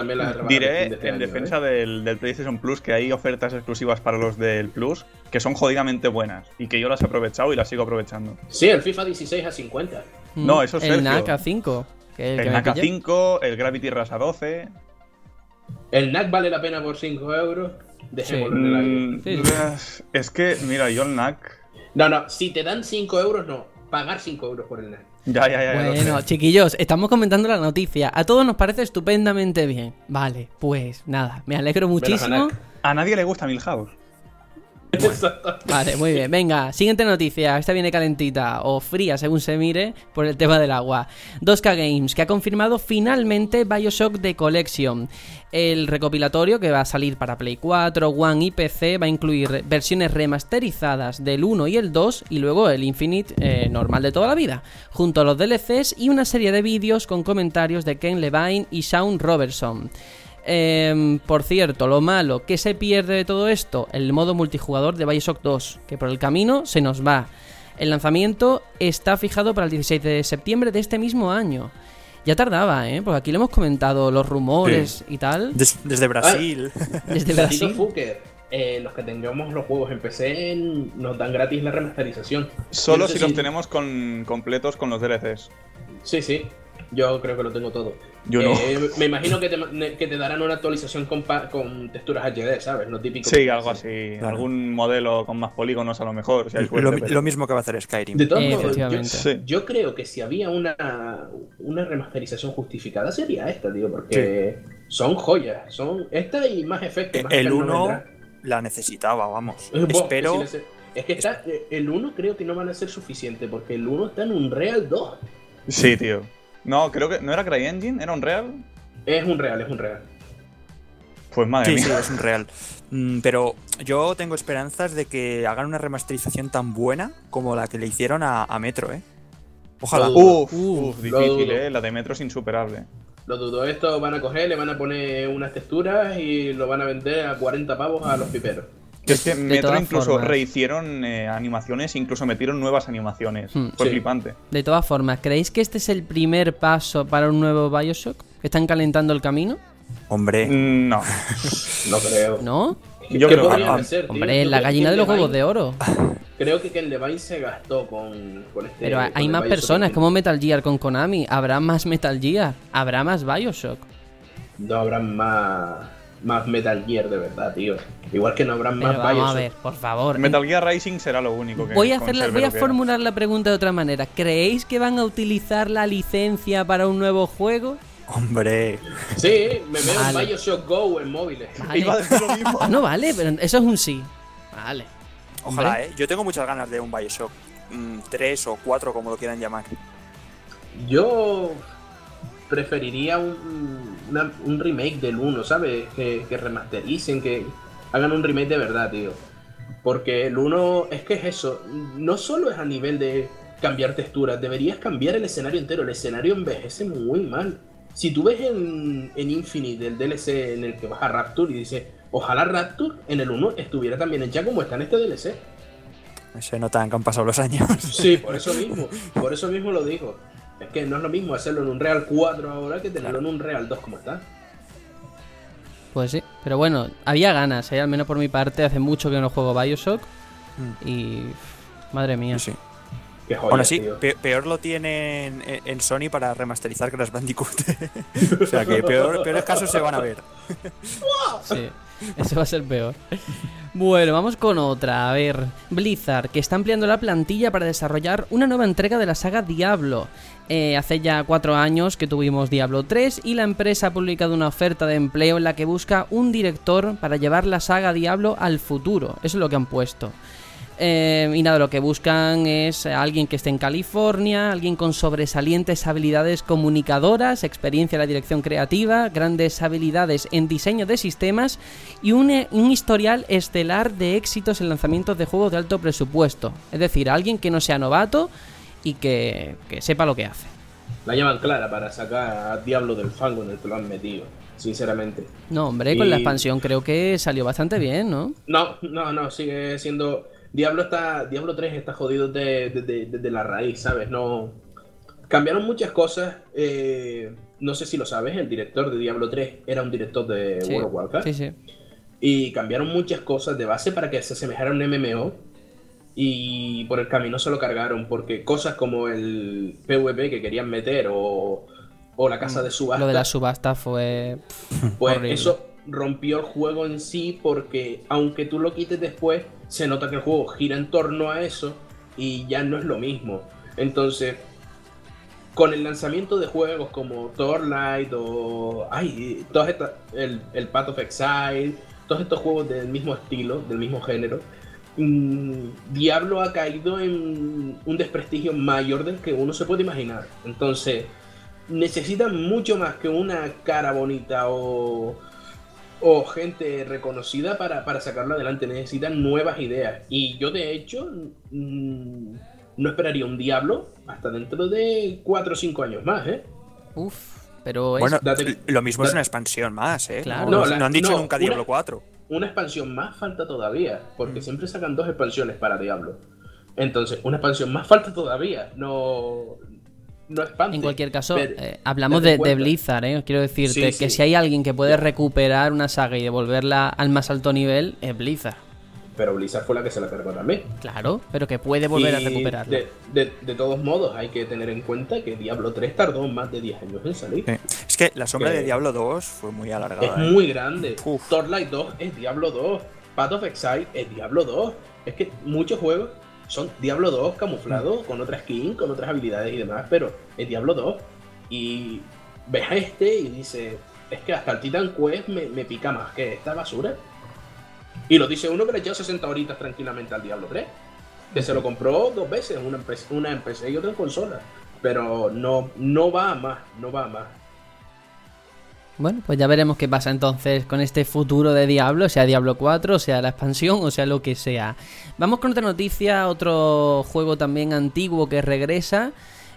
diré de este en año, defensa del, del PlayStation Plus que hay ofertas exclusivas para los del Plus que son jodidamente buenas y que yo las he aprovechado y las sigo aprovechando. Sí, el FIFA 16 a 50. No, eso es El Sergio. NAC A5. que el El NACA pillé. 5, el Gravity Rush a 12. El NAC vale la pena por 5 euros. Dejémoslo en el aire. Mm, Sí. Es que, mira, yo el NAC. No, no, si te dan 5 euros, no. Pagar 5 euros por el NAC. Ya, ya, ya. Bueno, chiquillos, estamos comentando la noticia. A todos nos parece estupendamente bien. Vale, pues nada, me alegro muchísimo. A nadie le gusta Milhouse. Vale, muy bien. Venga, siguiente noticia. Esta viene calentita o fría, según se mire, por el tema del agua. 2K Games, que ha confirmado finalmente Bioshock The Collection. El recopilatorio que va a salir para Play 4, One y PC va a incluir versiones remasterizadas del 1 y el 2 y luego el Infinite eh, normal de toda la vida, junto a los DLCs y una serie de vídeos con comentarios de Ken Levine y Shaun Robertson. Em, por cierto, lo malo que se pierde de todo esto, el modo multijugador de Bioshock 2, que por el camino se nos va. El lanzamiento está fijado para el 16 de septiembre de este mismo año. Ya tardaba, ¿eh? Porque aquí le hemos comentado los rumores y tal. Des- desde Brasil. Desde Datito Brasil. Fuker, eh, los que tengamos los juegos en PC nos dan gratis la remasterización. Solo si los tenemos con, completos con los DLCs. Sí, sí. Yo creo que lo tengo todo. Yo no. Eh, me imagino que te, que te darán una actualización con, con texturas HD, ¿sabes? Lo típico. Sí, algo así. Claro. Algún modelo con más polígonos a lo mejor. Si hay lo, suerte, pero- lo mismo que va a hacer Skyrim. De todos Eh, modos, yo. Sí. yo creo que si había una, una remasterización justificada sería esta, tío, porque son joyas. Son esta y más efectos. más el efectos 1 vendrá. la necesitaba, vamos. Eh, Espero. que si Es que está, eh, el 1 creo que no van a ser suficiente, porque el 1 está en un Real 2. Sí, tío. No, creo que. ¿No era CryEngine? ¿Era un real? Es un Real, es un Real. Pues madre Sí, sí, mía. es un real. Mm, Pero yo tengo esperanzas de que hagan una remasterización tan buena como la que le hicieron a, a Metro, ¿eh? Ojalá. Uf, Uf, uf, lo difícil, eh. La de Metro es insuperable. Lo dudo, esto van a coger, le van a poner unas texturas y lo van a vender a 40 pavos a los piperos. Es que de Metro incluso formas. rehicieron eh, animaciones, incluso metieron nuevas animaciones. Hmm. Fue Sí. flipante. De todas formas, ¿creéis que este es el primer paso para un nuevo Bioshock? ¿Que están calentando el camino? Hombre, Mm, No. No creo. ¿No? Yo ¿Qué creo que tío? Hombre, la gallina que de los Levine- huevos de oro. Creo que Ken Levine se gastó con, con este. Pero con hay el más Bioshock personas, Infinite. como Metal Gear con Konami. Habrá más Metal Gear, habrá más Bioshock. No habrán más, más Metal Gear de verdad, tío. Igual que no habrán Pero más vamos a Bioshock. ver, por favor. Metal Gear Rising será lo único que Voy a, hacer la- voy a formular la pregunta de otra manera. ¿Creéis que van a utilizar la licencia para un nuevo juego? hombre. Sí, me veo Vale. un Bioshock Go en móviles. Vale. Iba a decir lo mismo. Ah, no vale, pero eso es un sí. Vale. Ojalá, Hombre. ¿eh? Yo tengo muchas ganas de un Bioshock 3 o 4, como lo quieran llamar. Yo preferiría un, una- un remake del 1, ¿sabes? Que, que remastericen, que hagan un remake de verdad, tío. Porque el 1 es que es eso, no solo es a nivel de cambiar texturas, deberías cambiar el escenario entero. El escenario envejece muy mal. Si tú ves en, en Infinite el DLC en el que vas a Rapture y dices, ojalá Rapture en el 1 estuviera también hecha como está en este DLC. Se notan que han pasado los años. Sí, por eso mismo. Por eso mismo lo digo. Es que no es lo mismo hacerlo en un Real 4 ahora que tenerlo en un Real 2 como está. Pues sí. Pero bueno, había ganas, ¿eh? al menos por mi parte. Hace mucho que no juego Bioshock. Y. Madre mía. Sí. Qué joya, Bueno, sí, tío. pe- peor lo tienen en, en Sony para remasterizar Crash Bandicoot. o sea que peor, peores casos se van a ver. Sí, eso va a ser peor. Bueno, vamos con otra. A ver, Blizzard, que está ampliando la plantilla para desarrollar una nueva entrega de la saga Diablo. Eh, hace ya cuatro años que tuvimos Diablo 3 y la empresa ha publicado una oferta de empleo en la que busca un director para llevar la saga Diablo al futuro. Eso es lo que han puesto. Eh, y nada, lo que buscan es alguien que esté en California, alguien con sobresalientes habilidades comunicadoras, experiencia en la dirección creativa, grandes habilidades en diseño de sistemas y un, eh, un historial estelar de éxitos en lanzamientos de juegos de alto presupuesto. Es decir, alguien que no sea novato y que, que sepa lo que hace. La llaman clara para sacar a Diablo del fango en el que lo han metido, sinceramente. No, hombre, con la expansión creo que salió bastante bien, ¿no? No, no, no, sigue siendo. Diablo está. Diablo 3 está jodido desde de, la raíz, ¿sabes? No. Cambiaron muchas cosas. eh, no sé si lo sabes, el director de Diablo 3 era un director de Sí, World of Warcraft. sí, sí. Y cambiaron muchas cosas de base para que se asemejara a un MMO. Y por el camino se lo cargaron. Porque cosas como el PvP que querían meter o, o la casa de subasta. Mm, Lo de la subasta fue... Pues Horrible. eso rompió el juego en sí porque aunque tú lo quites después, se nota que el juego gira en torno a eso y ya no es lo mismo. Entonces, con el lanzamiento de juegos como Torlight o ay, todas estas, el, el Path of Exile, todos estos juegos del mismo estilo, del mismo género, mm, Diablo ha caído en un desprestigio mayor del que uno se puede imaginar. Entonces, necesitan mucho más que una cara bonita o, o gente reconocida para, para sacarlo adelante. Necesitan nuevas ideas. Y yo, de hecho, mm, no esperaría un Diablo hasta dentro de 4 o 5 años más, ¿eh? Uf, pero es... Bueno, date- lo mismo es una expansión más, ¿eh? Claro. No, No, la- no han dicho no, nunca una- Diablo 4. Una expansión más falta todavía, porque siempre sacan dos expansiones para Diablo. Entonces, una expansión más falta todavía. No, no espante. En cualquier caso, Pero- eh, hablamos de, de. Blizzard, ¿eh? Quiero decirte Sí, que sí. si hay alguien que puede recuperar una saga y devolverla al más alto nivel, es Blizzard. Pero Blizzard fue la que se la cargó también. Claro, pero que puede volver a recuperarla. De, de- de todos modos, hay que tener en cuenta que Diablo 3 tardó más de 10 años en salir. Sí. Es que la sombra Que- de Diablo 2 fue muy alargada. Es ¿eh? muy grande. Torlight 2 es Diablo 2. Path of Exile es Diablo 2. Es que muchos juegos son Diablo 2 camuflado con otra skin, con otras habilidades y demás, pero es Diablo 2. Y ves a este y dices, es que hasta el Titan Quest me, me pica más que esta basura. Y lo dice uno que le echó 60 horitas tranquilamente al Diablo 3. Que se lo compró dos veces, una en PC, una en PC y otra en consola. Pero no, no va a más, no va a más. Bueno, pues ya veremos qué pasa entonces con este futuro de Diablo, sea Diablo 4, sea la expansión o sea lo que sea. Vamos con otra noticia, otro juego también antiguo que regresa.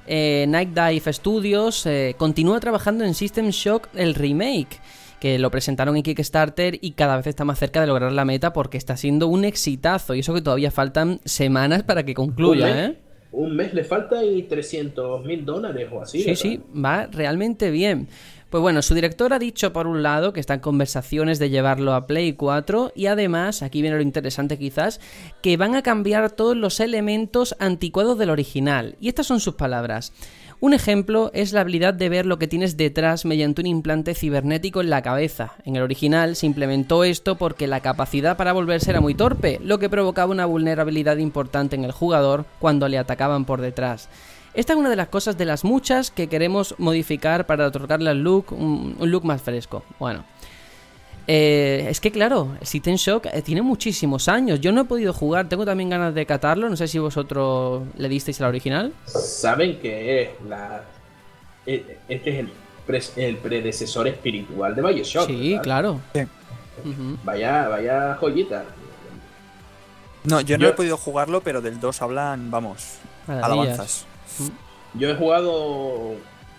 eh, Night Dive Studios eh, continúa trabajando en System Shock el remake, que lo presentaron en Kickstarter y cada vez está más cerca de lograr la meta porque está siendo un exitazo y eso que todavía faltan semanas para que concluya, Un mes. ¿eh? Un mes le falta y 300 mil dólares o así. Sí, sí, va realmente bien. Pues bueno, su director ha dicho por un lado que está en conversaciones de llevarlo a Play 4 y además, aquí viene lo interesante quizás, que van a cambiar todos los elementos anticuados del original. Y estas son sus palabras. Un ejemplo es la habilidad de ver lo que tienes detrás mediante un implante cibernético en la cabeza. En el original se implementó esto porque la capacidad para volverse era muy torpe, lo que provocaba una vulnerabilidad importante en el jugador cuando le atacaban por detrás. Esta es una de las cosas de las muchas que queremos modificar para otorgarle al look un, un look más fresco. Bueno, eh, es que claro, System Shock eh, tiene muchísimos años. Yo no he podido jugar, tengo también ganas de catarlo. No sé si vosotros le disteis a la original. Saben que es la. e- Este es el, predecesor espiritual de Bioshock. sí, ¿verdad? claro. Sí. Vaya, vaya joyita. No, yo no Yo- he podido jugarlo, pero del 2 hablan, vamos, Maravillas. alabanzas. Yo he jugado un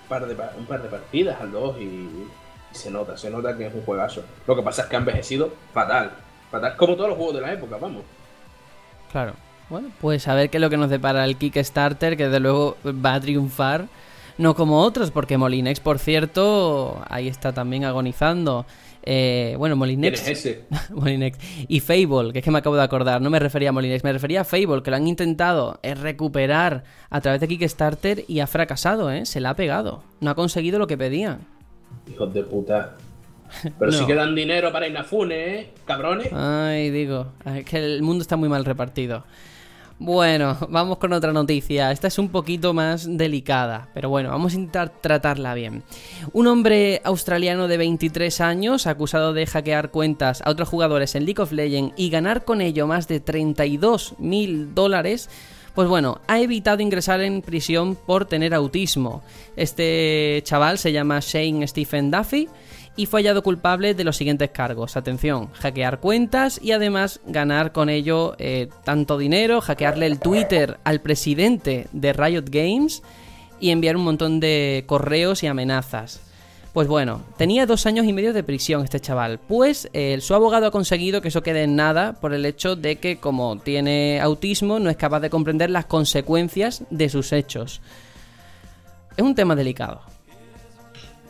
par de, pa- un par de partidas al 2 y, y se nota, se nota que es un juegazo. Lo que pasa es que ha envejecido fatal. Fatal, como todos los juegos de la época, vamos. Claro. Bueno, pues a ver qué es lo que nos depara el Kickstarter, que desde luego va a triunfar. No como otros, porque Molinex, por cierto, ahí está también agonizando. Eh, bueno, ¿Quién Molinex. es ese? Molinex. Y Fable, que es que me acabo de acordar, no me refería a Molinex, me refería a Fable, que lo han intentado eh, recuperar a través de Kickstarter y ha fracasado, ¿eh? Se la ha pegado. No ha conseguido lo que pedían. Hijos de puta. Pero No. sí que dan dinero para Inafune, ¿eh? Cabrones. Ay, digo, es que el mundo está muy mal repartido. Bueno, vamos con otra noticia. Esta es un poquito más delicada, pero bueno, vamos a intentar tratarla bien. Un hombre australiano de 23 años, acusado de hackear cuentas a otros jugadores en League of Legends y ganar con ello más de 32 mil dólares, pues bueno, ha evitado ingresar en prisión por tener autismo. Este chaval se llama Shane Stephen Duffy y fue hallado culpable de los siguientes cargos. Atención, hackear cuentas y además ganar con ello eh, tanto dinero, hackearle el Twitter al presidente de Riot Games y enviar un montón de correos y amenazas. Pues bueno, tenía dos años y medio de prisión este chaval. Pues su abogado ha conseguido que eso quede en nada por el hecho de que como tiene autismo no es capaz de comprender las consecuencias de sus hechos. Es un tema delicado.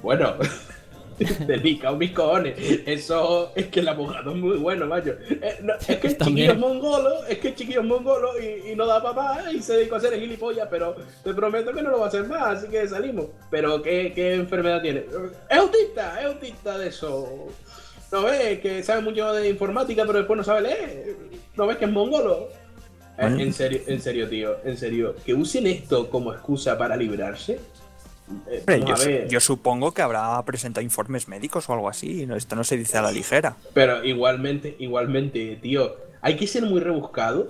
Bueno, delicado mis cojones. Eso es que el abogado es muy bueno, macho. Eh, no, es que el chiquillo es mongolo, es que el chiquillo es mongolo y, y no da papá y se dedicó a hacer el gilipollas, pero te prometo que no lo va a hacer más, así que salimos. Pero ¿qué, qué enfermedad tiene? Es autista, es autista de eso. ¿No ves? Que sabe mucho de informática, pero después no sabe leer. ¿No ves que es mongolo? Eh, Bueno. En serio, en serio, tío, en serio. Que usen esto como excusa para librarse. Eh, yo, su- yo supongo que habrá presentado informes médicos o algo así. no- Esto no se dice a la ligera. Pero igualmente, igualmente, tío, hay que ser muy rebuscado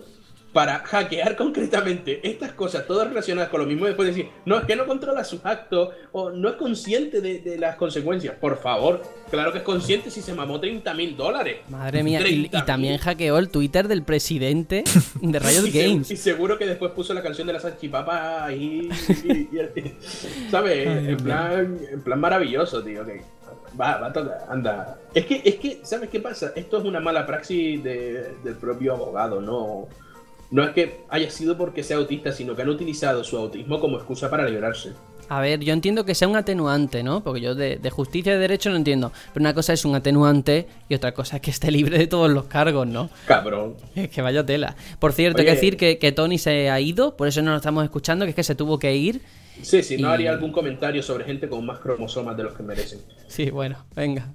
para hackear concretamente estas cosas, todas relacionadas con lo mismo, y después decir, no, es que no controla sus actos, o no es consciente de, de las consecuencias. Por favor, claro que es consciente si se mamó 30 mil dólares. Madre mía, y, y 30.000. también hackeó el Twitter del presidente de Riot Y, se- Games. y seguro que después puso la canción de la salchipapa ahí, y, ¿sabes? en, plan, en plan maravilloso, tío. que va, va a tocar, anda. Es que, es que, ¿sabes qué pasa? Esto es una mala praxis de- del propio abogado, no, no es que haya sido porque sea autista, sino que han utilizado su autismo como excusa para librarse. A ver, yo entiendo que sea un atenuante, ¿no? Porque yo de, de justicia y de derecho no entiendo. Pero una cosa es un atenuante y otra cosa es que esté libre de todos los cargos, ¿no? Cabrón. Es que vaya tela. Por cierto, hay que decir que, que Tony se ha ido, por eso no lo estamos escuchando, que es que se tuvo que ir. Sí, sí, no haría algún comentario sobre gente con más cromosomas de los que merecen. Sí, bueno, venga.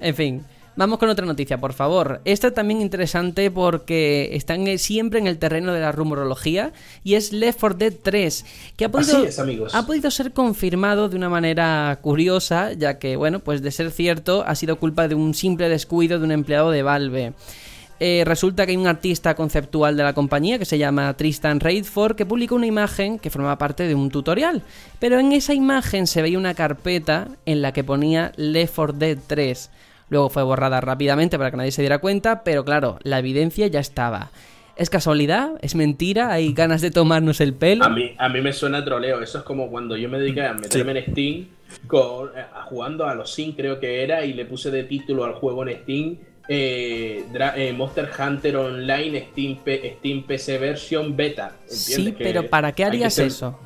En fin, vamos con otra noticia, por favor. Esta también interesante porque están eh, siempre en el terreno de la rumorología y es Left 4 Dead 3, que ha podido, Así es, amigos. ha podido ser confirmado de una manera curiosa, ya que, bueno, pues de ser cierto, ha sido culpa de un simple descuido de un empleado de Valve. Eh, resulta que hay un artista conceptual de la compañía que se llama Tristan Raidford que publicó una imagen que formaba parte de un tutorial. Pero en esa imagen se veía una carpeta en la que ponía Left 4 Dead 3. Luego fue borrada rápidamente para que nadie se diera cuenta, pero claro, la evidencia ya estaba. ¿Es casualidad? ¿Es mentira? ¿Hay ganas de tomarnos el pelo? A mí, a mí me suena troleo. Eso es como cuando yo me dediqué a meterme en Steam con, eh, jugando a los Sims, creo que era, y le puse de título al juego en Steam eh, eh, Monster Hunter Online Steam, Steam PC Version Beta. Sí, pero ¿para qué harías eso?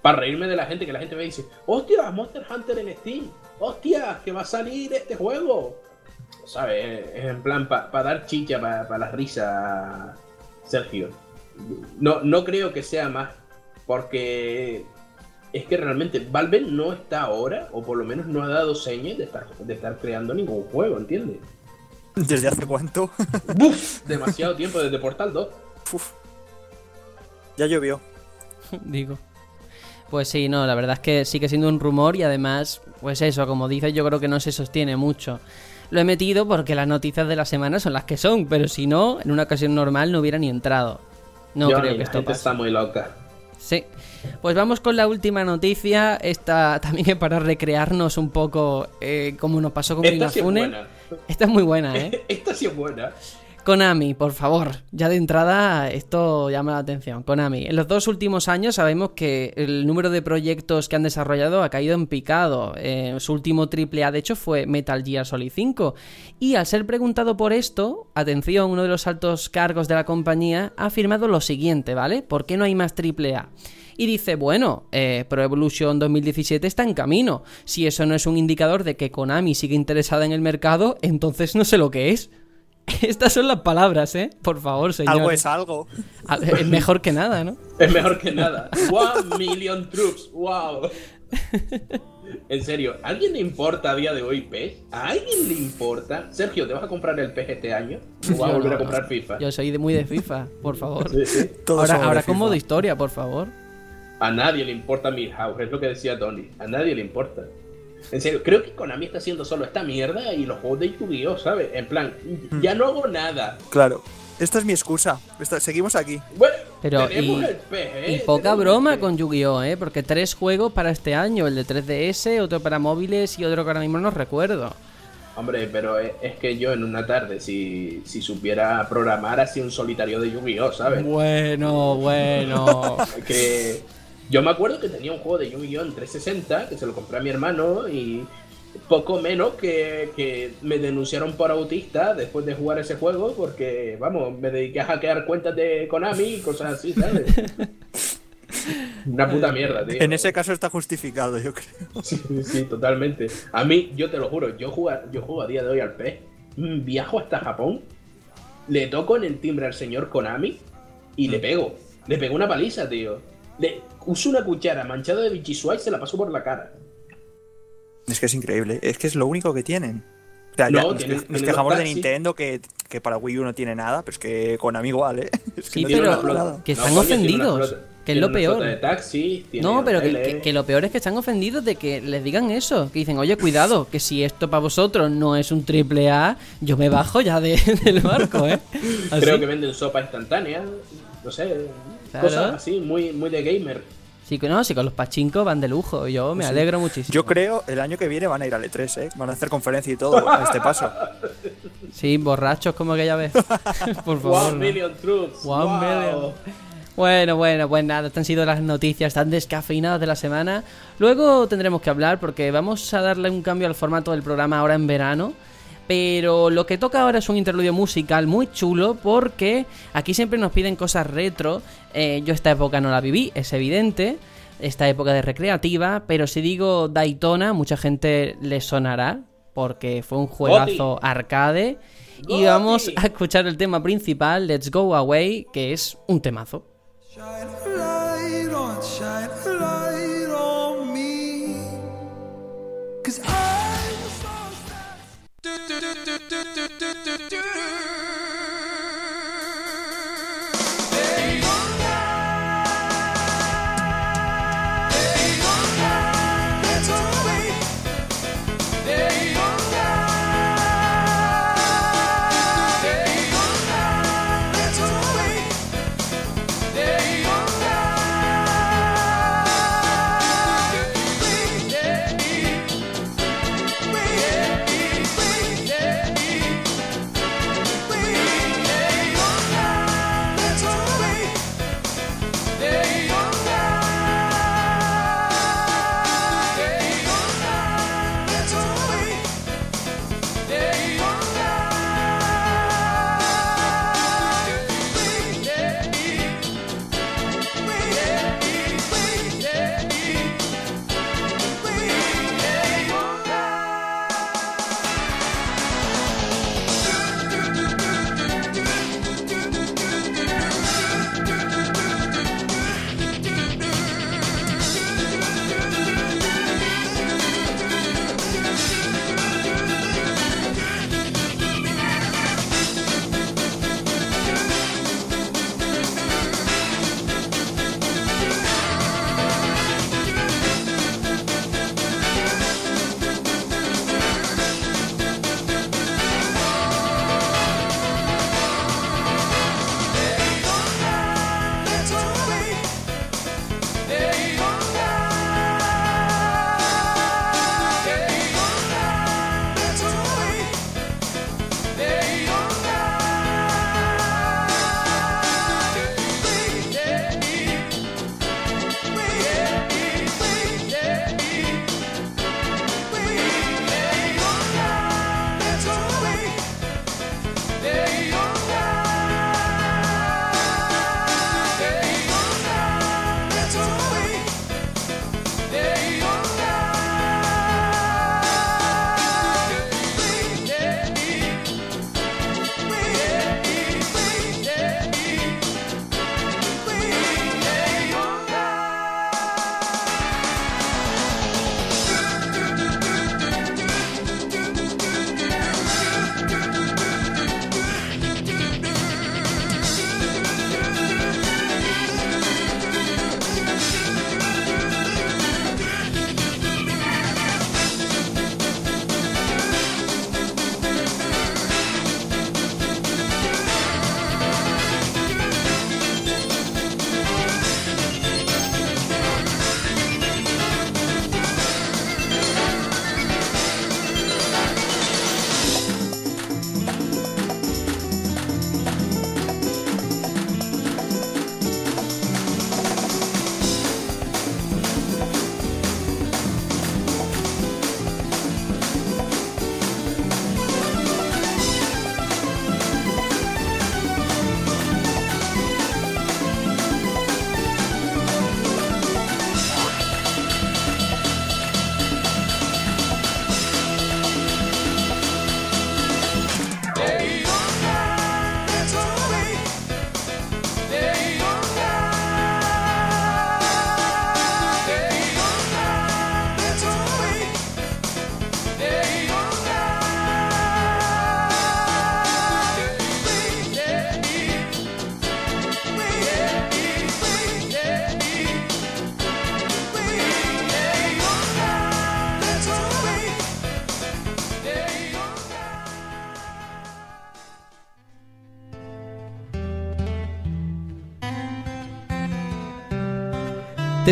Para reírme de la gente, que la gente me dice, hostia, Monster Hunter en Steam, hostia, que va a salir este juego. ¿Sabes? En plan, para dar chicha, para la risa, Sergio. No, no creo que sea más, porque es que realmente Valve no está ahora, o por lo menos no ha dado señas de estar, de estar creando ningún juego, ¿entiendes? ¿Desde hace cuánto? ¡Buf! Demasiado tiempo, desde Portal 2. Uf. Ya llovió. Digo. Pues sí, no, la verdad es que sigue siendo un rumor y además, pues eso, como dices, yo creo que no se sostiene mucho. Lo he metido porque las noticias de la semana son las que son, pero si no, en una ocasión normal no hubiera ni entrado. No creo que esto pase. está muy loca. Sí. Pues vamos con la última noticia. Esta también es para recrearnos un poco eh, como nos pasó con Esta Esta es muy buena, ¿eh? Esta sí es buena. Konami, por favor, ya de entrada esto llama la atención. Konami, en los dos últimos años sabemos que el número de proyectos que han desarrollado ha caído en picado. Eh, su último triple A, de hecho, fue Metal Gear Solid 5. Y al ser preguntado por esto, atención, uno de los altos cargos de la compañía ha afirmado lo siguiente, ¿vale? ¿Por qué no hay más triple A? y dice, bueno, eh, Pro Evolution 2017 está en camino. Si eso no es un indicador de que Konami sigue interesada en el mercado, entonces no sé lo que es. Estas son las palabras, ¿eh? Por favor, señor. Algo es algo. Es mejor que nada, ¿no? Es mejor que nada. One million troops. Wow. En serio, ¿a alguien le importa a día de hoy PES? ¿A alguien le importa? Sergio, ¿te vas a comprar el PES este año? ¿O vas a volver a comprar FIFA? Yo soy muy de FIFA, por favor. Sí, sí. ahora, ahora con modo historia, por favor. A nadie le importa Milhouse, es lo que decía Tony. A nadie le importa. En serio, creo que Konami está haciendo solo esta mierda y los juegos de Yu-Gi-Oh, ¿sabes? En plan, ya no hago nada. Claro. Esta es mi excusa. seguimos aquí. Bueno, pero y, ¿eh? poca broma con Yu-Gi-Oh, ¿eh? Porque tres juegos para este año, el de 3DS, otro para móviles y otro que ahora mismo no recuerdo. Hombre, pero es que yo en una tarde, si, si supiera programar así un solitario de Yu-Gi-Oh, ¿sabes? Bueno, bueno. que yo me acuerdo que tenía un juego de Yu-Gi-Oh! en 360 que se lo compré a mi hermano y poco menos que, me denunciaron por autista después de jugar ese juego porque, vamos, me dediqué a hackear cuentas de Konami y cosas así, ¿sabes? Una puta mierda, tío. En ese caso está justificado, yo creo. Sí, sí, totalmente. A mí, yo te lo juro, yo juego, yo juego a día de hoy al PES, viajo hasta Japón, le toco en el timbre al señor Konami y le mm. pego. Le pego una paliza, tío. Le, uso una cuchara manchada de bichisua y se la paso por la cara. Es que es increíble, es que es lo único que tienen. O sea, no, nos, quejamos de Nintendo que, que, para Wii U no tiene nada, pero es que con amigo igual, ¿eh? sí, pero que están ofendidos. que es lo peor. no, pero que, lo peor es que están ofendidos de que les digan eso. Que dicen, oye, cuidado, que si esto para vosotros no es un triple A, yo me bajo ya del barco, ¿eh? Creo que venden sopa instantánea. No sé, Cosas así, muy, muy de gamer. Sí, que no, sí, con los pachincos van de lujo. Yo me alegro muchísimo. Yo creo el año que viene van a ir al E3, ¿eh? Van a hacer conferencia y todo a este paso. Sí, borrachos como aquella vez. Por favor. One million troops. One million. Bueno, bueno, pues nada, estas han sido las noticias tan descafeinadas de la semana. Luego tendremos que hablar porque vamos a darle un cambio al formato del programa ahora en verano. Pero lo que toca ahora es un interludio musical muy chulo porque aquí siempre nos piden cosas retro. Eh, yo esta época no la viví, es evidente. Esta época de recreativa, pero si digo Daytona, mucha gente le sonará porque fue un juegazo arcade. Y vamos a escuchar el tema principal, Let's Go Away, que es un temazo.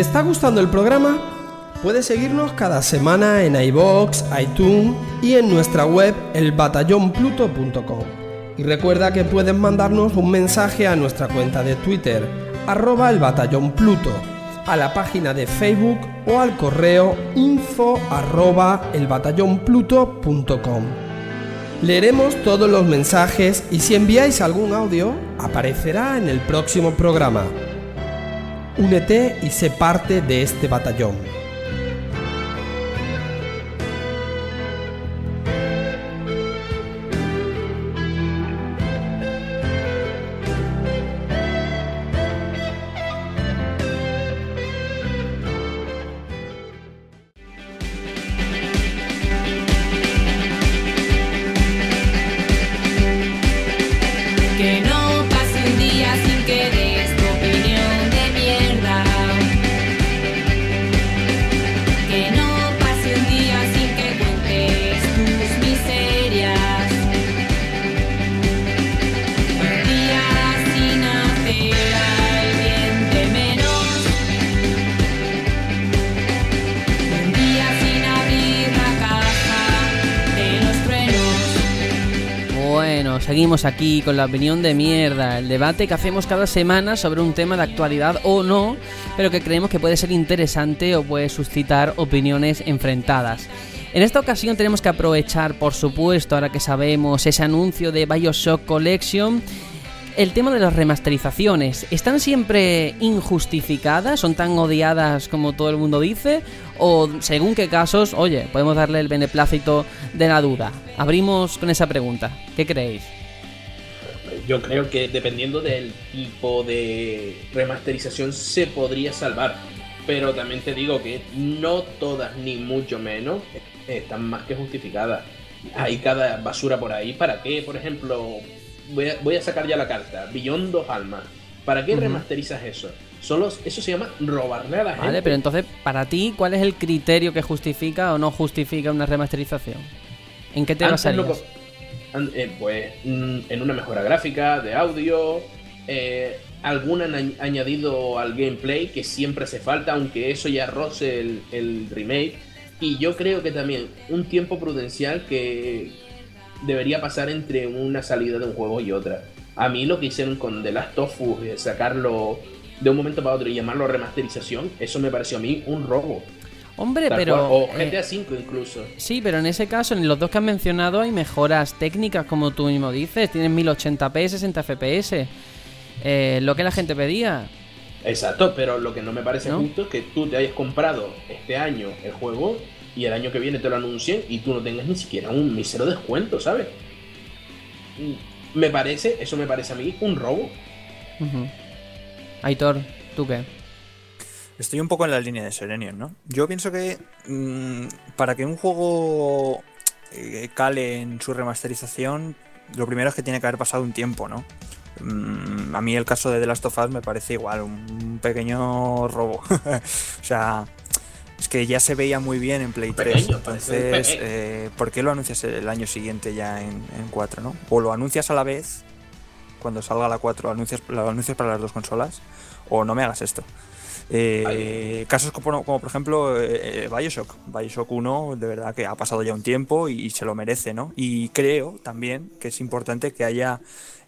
Está gustando el programa? Puedes seguirnos cada semana en iBox, iTunes y en nuestra web elbatallonpluto.com. Y recuerda que puedes mandarnos un mensaje a nuestra cuenta de Twitter, arroba el a la página de Facebook o al correo info arroba elbatallonpluto.com. Leeremos todos los mensajes y si enviáis algún audio, aparecerá en el próximo programa. Únete y sé parte de este batallón. Con la opinión de mierda, el debate que hacemos cada semana sobre un tema de actualidad o no, pero que creemos que puede ser interesante o puede suscitar opiniones enfrentadas. En esta ocasión tenemos que aprovechar, por supuesto, ahora que sabemos ese anuncio de Bioshock Collection, el tema de las remasterizaciones. ¿Están siempre injustificadas? ¿Son tan odiadas como todo el mundo dice? ¿O según qué casos, oye, podemos darle el beneplácito de la duda? Abrimos con esa pregunta. ¿Qué creéis? Yo creo que dependiendo del tipo de remasterización se podría salvar. Pero también te digo que no todas, ni mucho menos, están más que justificadas. Hay cada basura por ahí. ¿Para qué? Por ejemplo, voy a, voy a sacar ya la carta. Billón dos almas. ¿Para qué remasterizas eso? Solo, eso se llama robarle a la gente. Vale, pero entonces, para ti, ¿cuál es el criterio que justifica o no justifica una remasterización? ¿En qué te basarías? Eh, pues mm, en una mejora gráfica, de audio, eh, algún añ- añadido al gameplay que siempre hace falta, aunque eso ya roce el, el remake. Y yo creo que también un tiempo prudencial que debería pasar entre una salida de un juego y otra. A mí lo que hicieron con The Last of Us, sacarlo de un momento para otro y llamarlo remasterización, eso me pareció a mí un robo. Hombre, Tal pero... cual. O eh, GTA V incluso. Sí, pero en ese caso, en los dos que has mencionado, hay mejoras técnicas, como tú mismo dices. Tienen 1080p, 60 fps. Eh, lo que la gente pedía. Exacto, pero lo que no me parece ¿No? justo es que tú te hayas comprado este año el juego y el año que viene te lo anuncien y tú no tengas ni siquiera un mísero descuento, ¿sabes? Mm, Me parece, eso me parece a mí un robo. Ujú. Aitor, ¿tú qué? Estoy un poco en la línea de Serenion, ¿no? Yo pienso que mm, para que un juego eh, cale en su remasterización, lo primero es que tiene que haber pasado un tiempo, ¿no? Mm, a mí el caso de The Last of Us me parece igual, un pequeño robo. o sea, es que ya se veía muy bien en Play 3. Pequeño, parece un Entonces, pequeño. eh, ¿por qué lo anuncias el año siguiente ya en, en 4, ¿no? O lo anuncias a la vez, cuando salga la 4, anuncias, lo anuncias para las dos consolas, o no me hagas esto. Eh, casos como, como, por ejemplo eh, Bioshock. Bioshock 1 de verdad que ha pasado ya un tiempo y, y se lo merece, ¿no? Y creo también que es importante que haya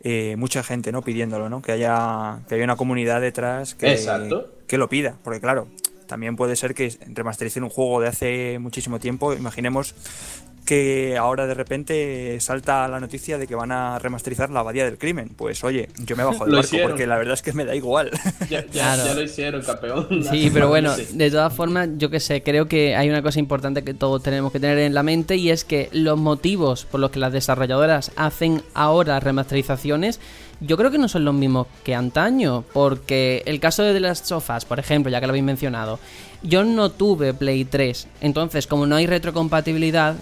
eh, mucha gente, ¿no? Pidiéndolo, ¿no? Que haya, que haya una comunidad detrás que, Exacto. que lo pida. Porque claro, también puede ser que remastericen un juego de hace muchísimo tiempo. Imaginemos que ahora de repente salta la noticia de que van a remasterizar la abadía del crimen. Pues oye, yo me bajo del barco hicieron. porque la verdad es que me da igual. Ya, ya- Claro. ya lo hicieron, campeón. Sí, pero bueno, de todas formas, yo que sé, creo que hay una cosa importante que todos tenemos que tener en la mente y es que los motivos por los que las desarrolladoras hacen ahora remasterizaciones, yo creo que no son los mismos que antaño, porque el caso de The Last of Us, por ejemplo, ya que lo habéis mencionado, yo no tuve Play 3, entonces como no hay retrocompatibilidad,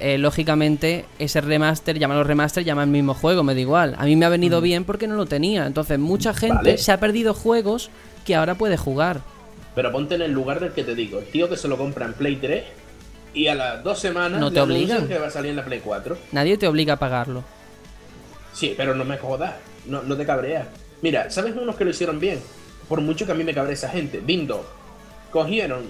eh, lógicamente ese remaster, llámalo remaster, llama el mismo juego, me da igual. A mí me ha venido bien porque no lo tenía. Entonces mucha gente Vale. se ha perdido juegos que ahora puede jugar. Pero ponte en el lugar del que te digo. El tío que se lo compra en Play 3 y a las dos semanas No te obligan. que va a salir en la Play 4. Nadie te obliga a pagarlo. Sí, pero no me jodas, no, no te cabreas. Mira, ¿sabes unos que lo hicieron bien? Por mucho que a mí me cabre esa gente. Windows. cogieron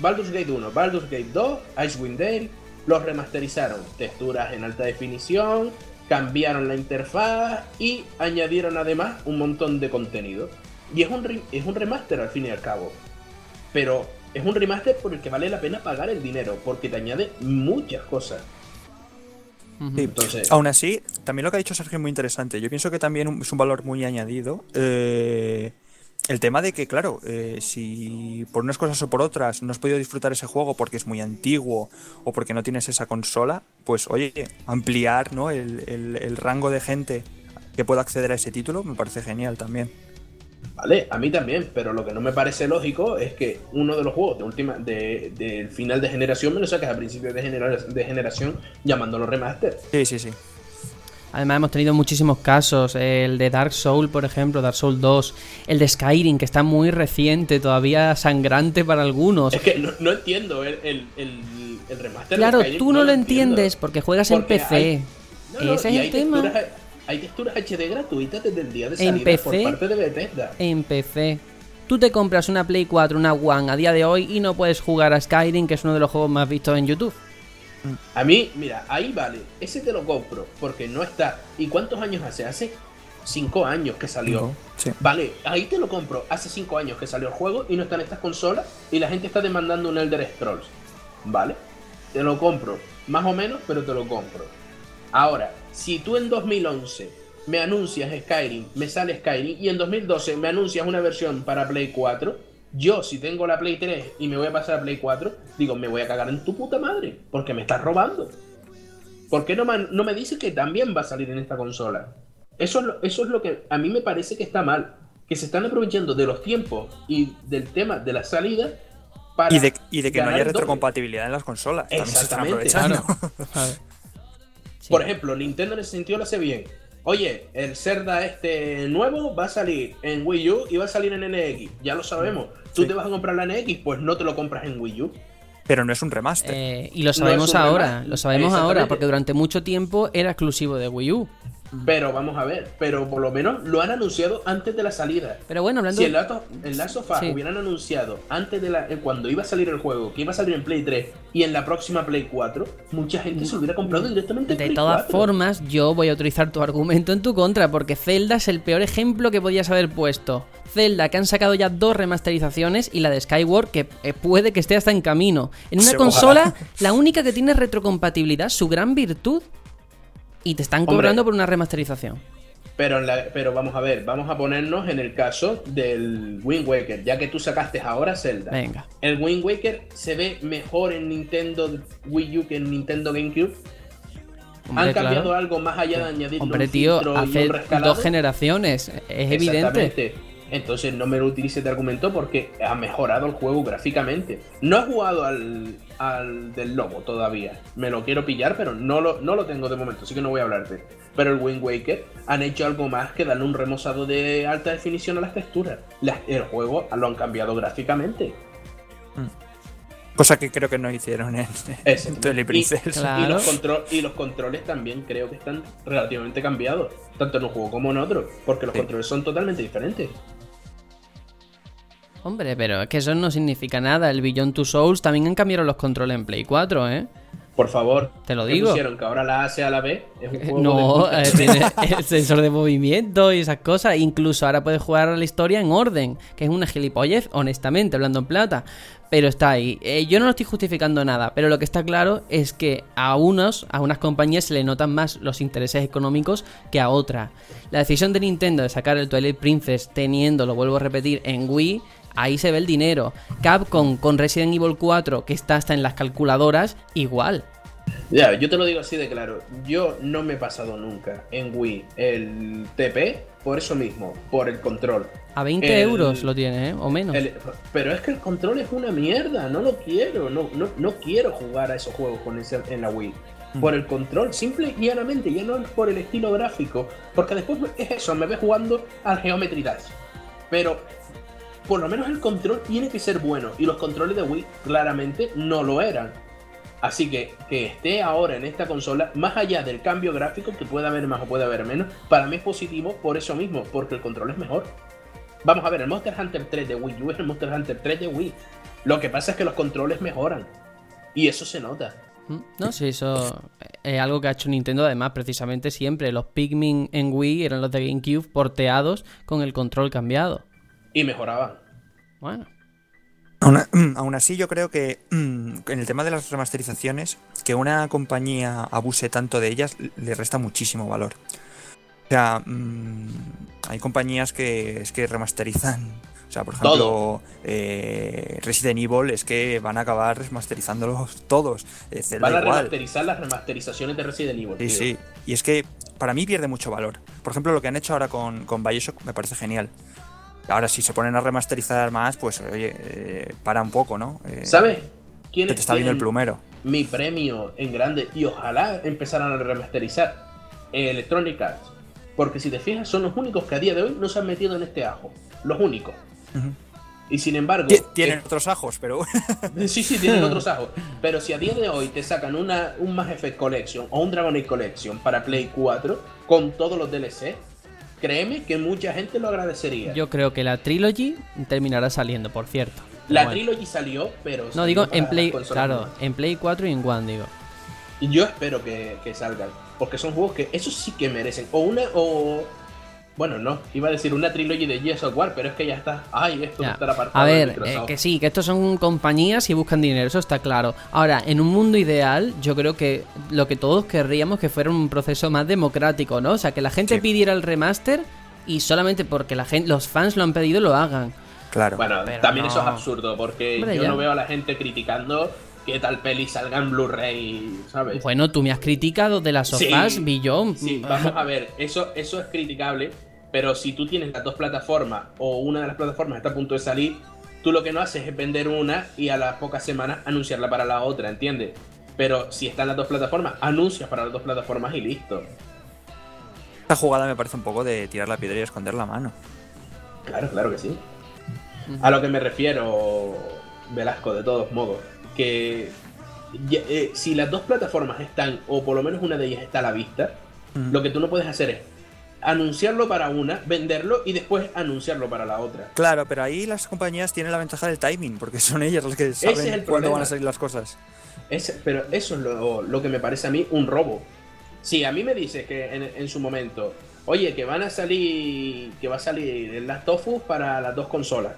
Baldur's Gate 1, Baldur's Gate 2, Icewind Dale, los remasterizaron, texturas en alta definición, cambiaron la interfaz y añadieron además un montón de contenido. Y es un, es un remaster al fin y al cabo. Pero es un remaster por el que vale la pena pagar el dinero, porque te añade muchas cosas. Sí. Entonces, Aún así, también lo que ha dicho Sergio es muy interesante. Yo pienso que también es un valor muy añadido. eh, el tema de que, claro, eh, si por unas cosas o por otras no has podido disfrutar ese juego porque es muy antiguo o porque no tienes esa consola, pues oye, ampliar ¿no? el, el- el rango de gente que pueda acceder a ese título me parece genial también. Vale, a mí también, pero lo que no me parece lógico es que uno de los juegos de última de, del final de generación me lo saques a principios de, genera- de generación llamándolo remaster. Sí, sí, sí. Además hemos tenido muchísimos casos, el de Dark Soul, por ejemplo, Dark Soul 2, el de Skyrim, que está muy reciente, todavía sangrante para algunos. Es que no, no entiendo el, el, el, el remaster. de Claro, Skyrim, tú no lo entiendo. entiendes porque juegas en PC. hay- No, no, Ese es el tema. texturas- hay texturas HD gratuitas desde el día de En salida por PC. parte de Bethesda. En PC. Tú te compras una Play 4, una One a día de hoy y no puedes jugar a Skyrim, que es uno de los juegos más vistos en YouTube. A mí, mira, ahí vale, ese te lo compro, porque no está. ¿Y cuántos años hace? Hace cinco años que salió. Cinco, sí. Vale, ahí te lo compro. Hace cinco años que salió el juego y no están estas consolas y la gente está demandando un Elder Scrolls. Vale, te lo compro. Más o menos, pero te lo compro. Ahora, si tú en 2011 me anuncias Skyrim, me sale Skyrim, y en 2012 me anuncias una versión para Play 4, yo si tengo la Play 3 y me voy a pasar a Play 4, digo, me voy a cagar en tu puta madre, porque me estás robando. ¿Por qué no me, no me dices que también va a salir en esta consola? Eso es, lo, eso es lo que a mí me parece que está mal. Que se están aprovechando de los tiempos y del tema de la salida para. Y de, y de que no haya retrocompatibilidad en las consolas. También se están Exactamente. aprovechando. Sí. Por ejemplo, Nintendo en ese sentido lo hace bien. Oye, el Zelda este nuevo va a salir en Wii U y va a salir en NX. Ya lo sabemos. Tú Sí. te vas a comprar la NX, pues no te lo compras en Wii U. Pero no es un remaster. Eh, y lo sabemos ahora, remaster. lo sabemos ahora, porque durante mucho tiempo era exclusivo de Wii U. Pero vamos a ver, pero por lo menos lo han anunciado antes de la salida. Pero bueno, hablando Si el Last of, el Last of Us Sí. hubieran anunciado antes de la, eh, cuando iba a salir el juego, que iba a salir en Play 3 y en la próxima Play 4, mucha gente se lo hubiera comprado directamente en De Play todas 4. formas, yo voy a utilizar tu argumento en tu contra, porque Zelda es el peor ejemplo que podías haber puesto. Zelda, que han sacado ya dos remasterizaciones, y la de Skyward, que eh, puede que esté hasta en camino. En una consola, ojalá. la única que tiene retrocompatibilidad, su gran virtud, y te están Hombre. cobrando por una remasterización. Pero, en la- pero vamos a ver, vamos a ponernos en el caso del Wind Waker, ya que tú sacaste ahora Zelda. Venga. El Wind Waker se ve mejor en Nintendo Wii U que en Nintendo GameCube. Hombre, Han cambiado claro. algo más allá de añadir Hombre, tío, hace un dos generaciones, es evidente. Exactamente. Entonces no me lo utilices de argumento porque ha mejorado el juego gráficamente. No he jugado al, al del lobo todavía. Me lo quiero pillar, pero no lo, no lo tengo de momento, así que no voy a hablarte. Pero el Wind Waker han hecho algo más que darle un remozado de alta definición a las texturas. Las- el juego lo han cambiado gráficamente. Cosa que creo que no hicieron en, en. Twilight Y- Princess. Claro. Y, los control, y los controles también creo que están relativamente cambiados, tanto en un juego como en otro, porque los Sí. controles son totalmente diferentes. Hombre, pero es que eso no significa nada. El Beyond Two Souls también han cambiado los controles en Play 4, ¿eh? Por favor, Te lo ¿qué digo. pusieron? Que ahora la A sea la B. Es un juego No, de- eh, tiene el sensor de movimiento y esas cosas. Incluso ahora puedes jugar a la historia en orden, que es una gilipollez, honestamente, hablando en plata. Pero está ahí. Eh, yo no lo estoy justificando nada, pero lo que está claro es que a unos, a unas compañías se le notan más los intereses económicos que a otras. La decisión de Nintendo de sacar el Twilight Princess teniendo, lo vuelvo a repetir, en Wii, ahí se ve el dinero. Capcom con Resident Evil 4, que está hasta en las calculadoras, igual. Ya, yo te lo digo así de claro. Yo no me he pasado nunca en Wii el TP por eso mismo, por el control. A 20 El- euros lo tiene, ¿eh? O menos. El- pero es que el control es una mierda, no lo quiero, no, no, no quiero jugar a esos juegos con ese, en la Wii. Por el control, simple y llanamente, ya no es por el estilo gráfico, porque después es eso, me ves jugando al Geometry Dash. Pero por lo menos el control tiene que ser bueno, y los controles de Wii claramente no lo eran. Así que que esté ahora en esta consola, más allá del cambio gráfico, que pueda haber más o puede haber menos, para mí es positivo por eso mismo, porque el control es mejor. Vamos a ver, el Monster Hunter 3 de Wii U es el Monster Hunter 3 de Wii. Lo que pasa es que los controles mejoran. Y eso se nota. Mm, No, sí, eso es algo que ha hecho Nintendo además precisamente siempre. Los Pikmin en Wii eran los de GameCube porteados con el control cambiado. Y mejoraban. Bueno, Aún, aún así, yo creo que mm, en el tema de las remasterizaciones, que una compañía abuse tanto de ellas le resta muchísimo valor. O sea, mm, hay compañías que es que remasterizan. O sea, por ejemplo, eh, Resident Evil es que van a acabar remasterizándolos todos. Eh, Zelda Van a igual. remasterizar las remasterizaciones de Resident Evil. Sí, tío. sí. Y es que para mí pierde mucho valor. Por ejemplo, lo que han hecho ahora con, con Bioshock me parece genial. Ahora, si se ponen a remasterizar más, pues oye, eh, para un poco, ¿no? Eh, ¿Sabes? ¿Quién que te está viendo el plumero. mi premio en grande y ojalá empezaran a remasterizar Electronic Arts. Porque si te fijas, son los únicos que a día de hoy no se han metido en este ajo. Los únicos. Y sin embargo. Ti- Tienen eh, otros ajos, pero. sí, sí, tienen otros ajos. Pero si a día de hoy te sacan una, un Mass Effect Collection o un Dragon Age Collection para Play 4 con todos los DLC, créeme que mucha gente lo agradecería. yo creo que la Trilogy terminará saliendo, por cierto. La bueno. Trilogy salió, pero. No, salió digo en Play, claro, nuevas. en Play 4 y en One, digo. Yo espero que, que salgan. Porque son juegos que esos sí que merecen. O una, o. Bueno, no, iba a decir una trilogy de Gears of War, pero es que ya está. Ay, esto Ya. está apartado A ver, eh, que sí, que estos son compañías y buscan dinero, eso está claro. Ahora, en un mundo ideal, yo creo que lo que todos querríamos que fuera un proceso más democrático, ¿no? O sea, que la gente Sí. pidiera el remaster y solamente porque la gente, los fans lo han pedido, lo hagan. Claro. Bueno, Pero también no. eso es absurdo, porque Hombre, yo ya. no veo a la gente criticando que tal peli salga en Blu-ray, ¿sabes? Bueno, tú me has criticado de las Sí. sofás, Billón. Sí, vamos a ver, eso, eso es criticable, pero si tú tienes las dos plataformas o una de las plataformas está a punto de salir, tú lo que no haces es vender una y a las pocas semanas anunciarla para la otra, ¿entiendes? Pero si están las dos plataformas, anuncias para las dos plataformas y listo. Esta jugada me parece un poco de tirar la piedra y esconder la mano. Claro, claro que sí. A lo que me refiero, Velasco, de todos modos, que eh, si las dos plataformas están, o por lo menos una de ellas está a la vista, Mm. lo que tú no puedes hacer es anunciarlo para una, venderlo y después anunciarlo para la otra. Claro, pero ahí las compañías tienen la ventaja del timing, porque son ellas las que saben cuándo problema. van a salir las cosas. Es- pero eso es lo, lo que me parece a mí un robo. Si a mí me dices que en, en su momento, oye, que van a salir, que va a salir el Last of Us para las dos consolas,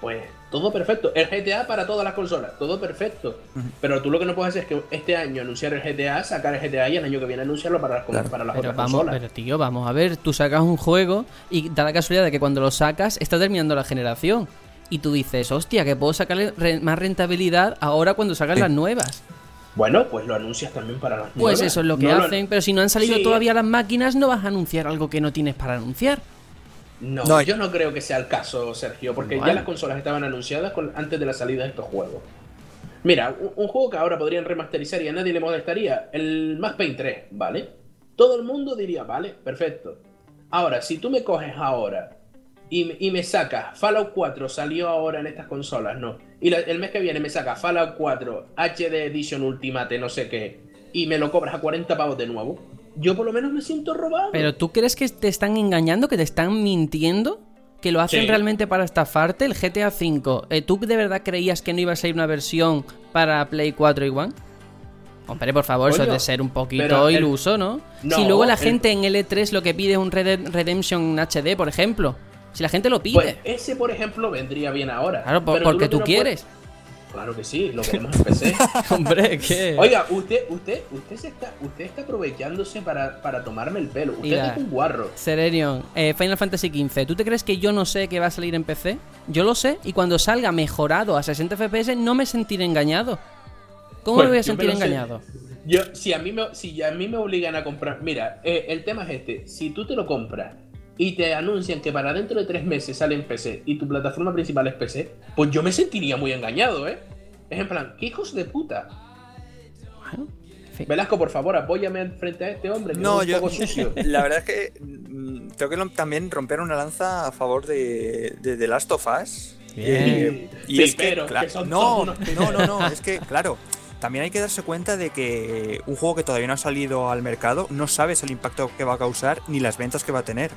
pues todo perfecto. El GTA para todas las consolas, todo perfecto. Pero tú lo que no puedes hacer es que este año anunciar el GTA, sacar el GTA y el año que viene anunciarlo para las, con- Claro. para las Pero otras vamos, consolas. pero tío, vamos a ver, tú sacas un juego y da la casualidad de que cuando lo sacas está terminando la generación. Y tú dices, hostia, que puedo sacarle re- más rentabilidad ahora cuando sacan Sí. las nuevas. Bueno, pues lo anuncias también para las Pues nuevas. eso es lo que No hacen, pero si no han salido Sí. todavía las máquinas, no vas a anunciar algo que no tienes para anunciar. No, No, yo no creo que sea el caso, Sergio, porque ya las consolas estaban anunciadas con- antes de la salida de estos juegos. Mira, un, un juego que ahora podrían remasterizar y a nadie le molestaría, el Max Payne 3, ¿vale? Todo el mundo diría, vale, perfecto. Ahora, si tú me coges ahora y, me- y me sacas Fallout 4, salió ahora en estas consolas, no. Y la- el mes que viene me sacas Fallout 4, HD Edition Ultimate, no sé qué, y me lo cobras a 40 pavos de nuevo, yo por lo menos me siento robado. Pero tú crees que te están engañando, que te están mintiendo, que lo hacen Sí. realmente para estafarte. El GTA V, eh, ¿tú de verdad creías que no iba a salir una versión para Play 4 y One? Hombre, por favor, eso es de ser un poquito el- iluso, ¿no? No, si luego la el- gente en L3 lo que pide es un Red Redemption HD, por ejemplo. Si la gente lo pide. Pues ese, por ejemplo, vendría bien ahora. claro, por- porque tú quieres. puedes- Claro que sí, lo queremos en PC. Hombre, ¿qué? Oiga, usted, usted, usted se está, usted está aprovechándose para, para tomarme el pelo. Usted Mira. es un guarro. Serenion, eh, Final Fantasy XV, ¿tú te crees que yo no sé que va a salir en PC? Yo lo sé, y cuando salga mejorado a 60 FPS no me sentiré engañado. ¿Cómo Pues, me voy a sentir sé. engañado? Yo, si a mí me, si a mí me obligan a comprar, mira, eh, el tema es este. Si tú te lo compras y te anuncian que para dentro de tres meses sale en PC y tu plataforma principal es PC, pues yo me sentiría muy engañado, ¿eh? Es en plan, ¿qué hijos de puta? Bueno, en fin. Velasco, por favor, apóyame frente a este hombre que No, es un yo. poco sucio. La verdad es que mm, tengo que también romper una lanza a favor de, de The Last of Us. Bien. Y es que, son no, no, no, no, es que, claro, también hay que darse cuenta de que un juego que todavía no ha salido al mercado no sabes el impacto que va a causar ni las ventas que va a tener.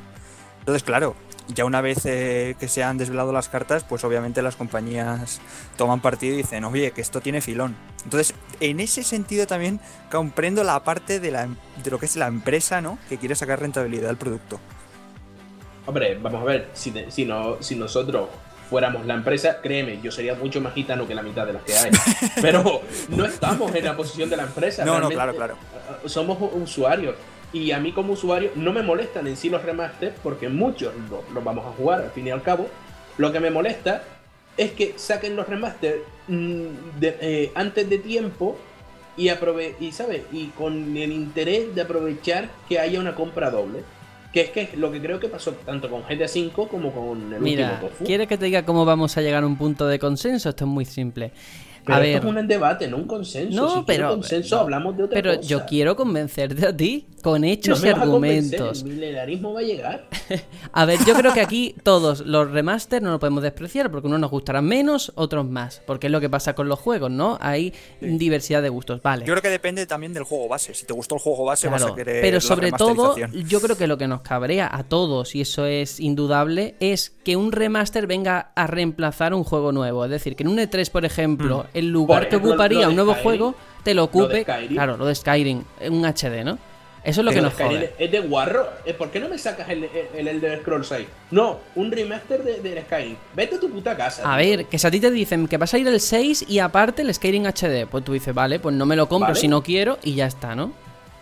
Entonces, claro, ya una vez eh, que se han desvelado las cartas, pues obviamente las compañías toman partido y dicen, oye, que esto tiene filón. Entonces, en ese sentido también comprendo la parte de, la, de lo que es la empresa, ¿no? Que quiere sacar rentabilidad al producto. Hombre, vamos a ver, si, si, no, si nosotros fuéramos la empresa, créeme, yo sería mucho más gitano que la mitad de las que hay. Pero no estamos en la posición de la empresa. No, no, realmente, claro, claro. eh, Somos usuarios. Y a mí como usuario no me molestan en sí los remasters porque muchos lo- los vamos a jugar al fin y al cabo. Lo que me molesta es que saquen los remasters mm, de- eh, antes de tiempo y aprove y ¿sabes? y con el interés de aprovechar que haya una compra doble. Que es que es lo que creo que pasó tanto con GTA V como con el Mira, último Tofu. ¿quieres que te diga cómo vamos a llegar a un punto de consenso? Esto es muy simple. Pero a esto ver, es un debate, no un consenso. No, Si pero- consenso no, hablamos de otra pero cosa. yo quiero convencerte a ti con No hechos me y vas a convencer, argumentos. El milenarismo va a llegar. A ver, yo creo que aquí todos los remaster no lo podemos despreciar porque unos nos gustarán menos, otros más. Porque es lo que pasa con los juegos, ¿no? Hay diversidad de gustos, vale. Yo creo que depende también del juego base. Si te gustó el juego base, vas a Claro, querer pero la sobre todo, yo creo que lo que nos cabrea a todos, y eso es indudable, es que un remaster venga a reemplazar un juego nuevo. Es decir, que en un E3, por ejemplo, el lugar que ocuparía lo de un nuevo Skyrim, juego, te lo lo de ocupe. Skyrim. claro, lo de Skyrim, en un HD, ¿no? Eso es lo que nos jode. Es de guarro. Eh, ¿Por qué no me sacas el, el, el Elder Scrolls 6? No, un remaster de, del Skyrim. Vete a tu puta casa. A tío. ver, que si a ti te dicen que vas a ir el 6 y aparte el Skyrim HD, pues tú dices, vale, pues no me lo compro Vale. si no quiero y ya está, ¿no?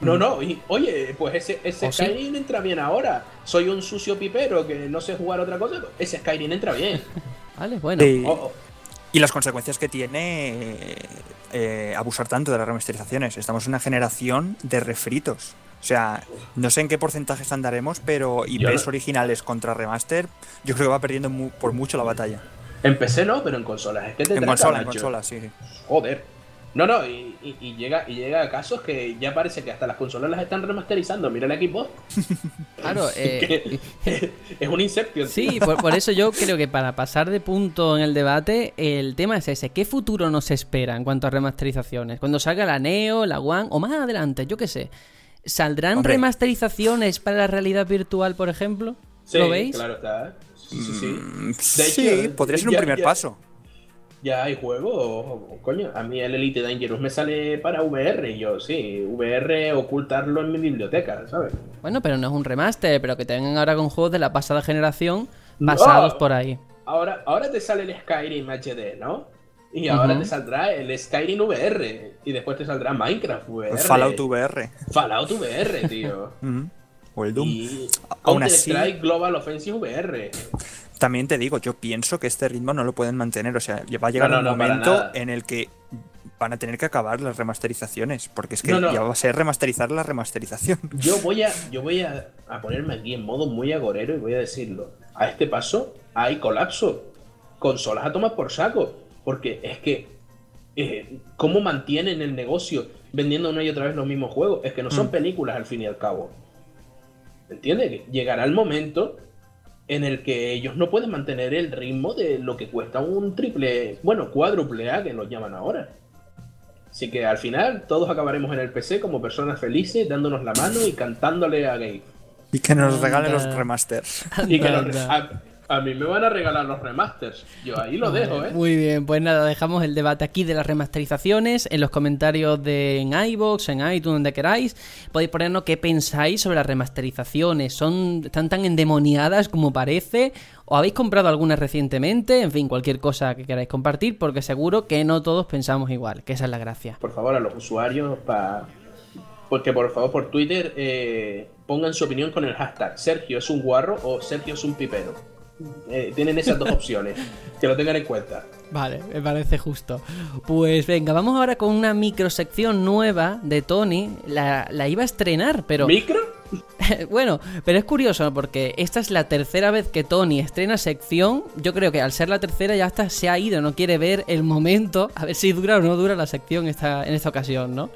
No, no, y, oye, pues ese, ese ¿O sí? Skyrim entra bien ahora. Soy un sucio pipero que no sé jugar otra cosa. Ese Skyrim entra bien. Vale, bueno. Sí. Oh, oh. Y las consecuencias que tiene eh, abusar tanto de las remasterizaciones. Estamos en una generación de refritos. O sea, no sé en qué porcentajes andaremos, pero IPs originales contra remaster, yo creo que va perdiendo mu- por mucho la batalla. En PC no, pero en consolas. Es que te En trata, consola, en macho. consola, sí. Joder. No, no, y, y- y llega, y llega a casos que ya parece que hasta las consolas las están remasterizando. Mira el equipo. Claro, eh, es un Inception. Sí, por, por eso yo creo que para pasar de punto en el debate, el tema es ese. ¿Qué futuro nos espera en cuanto a remasterizaciones? Cuando salga la Neo, la One o más adelante, yo qué sé. ¿Saldrán Hombre. remasterizaciones para la realidad virtual, por ejemplo? Sí, ¿Lo veis? Claro está. Sí, sí, sí. Mm, De sí, hecho, podría ser un ya- primer ya- paso. Ya hay juegos, coño. A mí el Elite Dangerous me sale para VR. Y yo, sí, VR, ocultarlo en mi biblioteca, ¿sabes? Bueno, pero no es un remaster, pero que te vengan ahora con juegos de la pasada generación No. pasados por ahí. Ahora, ahora te sale el Skyrim HD, ¿no? Y ahora te saldrá el Skyrim VR. Y después te saldrá Minecraft VR. Fallout VR. Fallout VR, tío. Mm. O el Doom. y Aún así- Global Offensive VR. También te digo, yo pienso que este ritmo no lo pueden mantener. O sea, va a llegar No, no, un no, momento en el que van a tener que acabar las remasterizaciones. Porque es que ya va a ser remasterizar la remasterización. Yo voy a, yo voy a, a ponerme aquí en modo muy agorero y voy a decirlo. A este paso hay colapso. Consolas a tomar por saco. Porque es que, eh, ¿cómo mantienen el negocio vendiendo una y otra vez los mismos juegos? Es que no son películas al fin y al cabo. ¿Entiendes? Llegará el momento en el que ellos no pueden mantener el ritmo de lo que cuesta un triple, bueno, cuádruple A que nos llaman ahora. Así que al final todos acabaremos en el PC como personas felices, dándonos la mano y cantándole a Gabe. Y que nos regalen los remasters. Y que a, a mí me van a regalar los remasters. Yo ahí lo dejo, ¿eh? Muy bien, pues nada, dejamos el debate aquí de las remasterizaciones en los comentarios de en iVoox, en iTunes, donde queráis. Podéis ponernos qué pensáis sobre las remasterizaciones. ¿Son están tan endemoniadas como parece? ¿O habéis comprado algunas recientemente? En fin, cualquier cosa que queráis compartir, porque seguro que no todos pensamos igual, que esa es la gracia. Por favor, a los usuarios, pa... porque por favor por Twitter eh, pongan su opinión con el hashtag Sergio es un guarro o Sergio es un pipero. Eh, tienen esas dos opciones, que lo tengan en cuenta. Vale, me parece justo. Pues venga, vamos ahora con una microsección nueva de Tony. La, la iba a estrenar, pero... ¿Micro? bueno, pero es curioso porque esta es la tercera vez que Tony estrena sección. Yo creo que al ser la tercera ya hasta se ha ido, no quiere ver el momento, a ver si dura o no dura la sección esta, en esta ocasión, ¿no?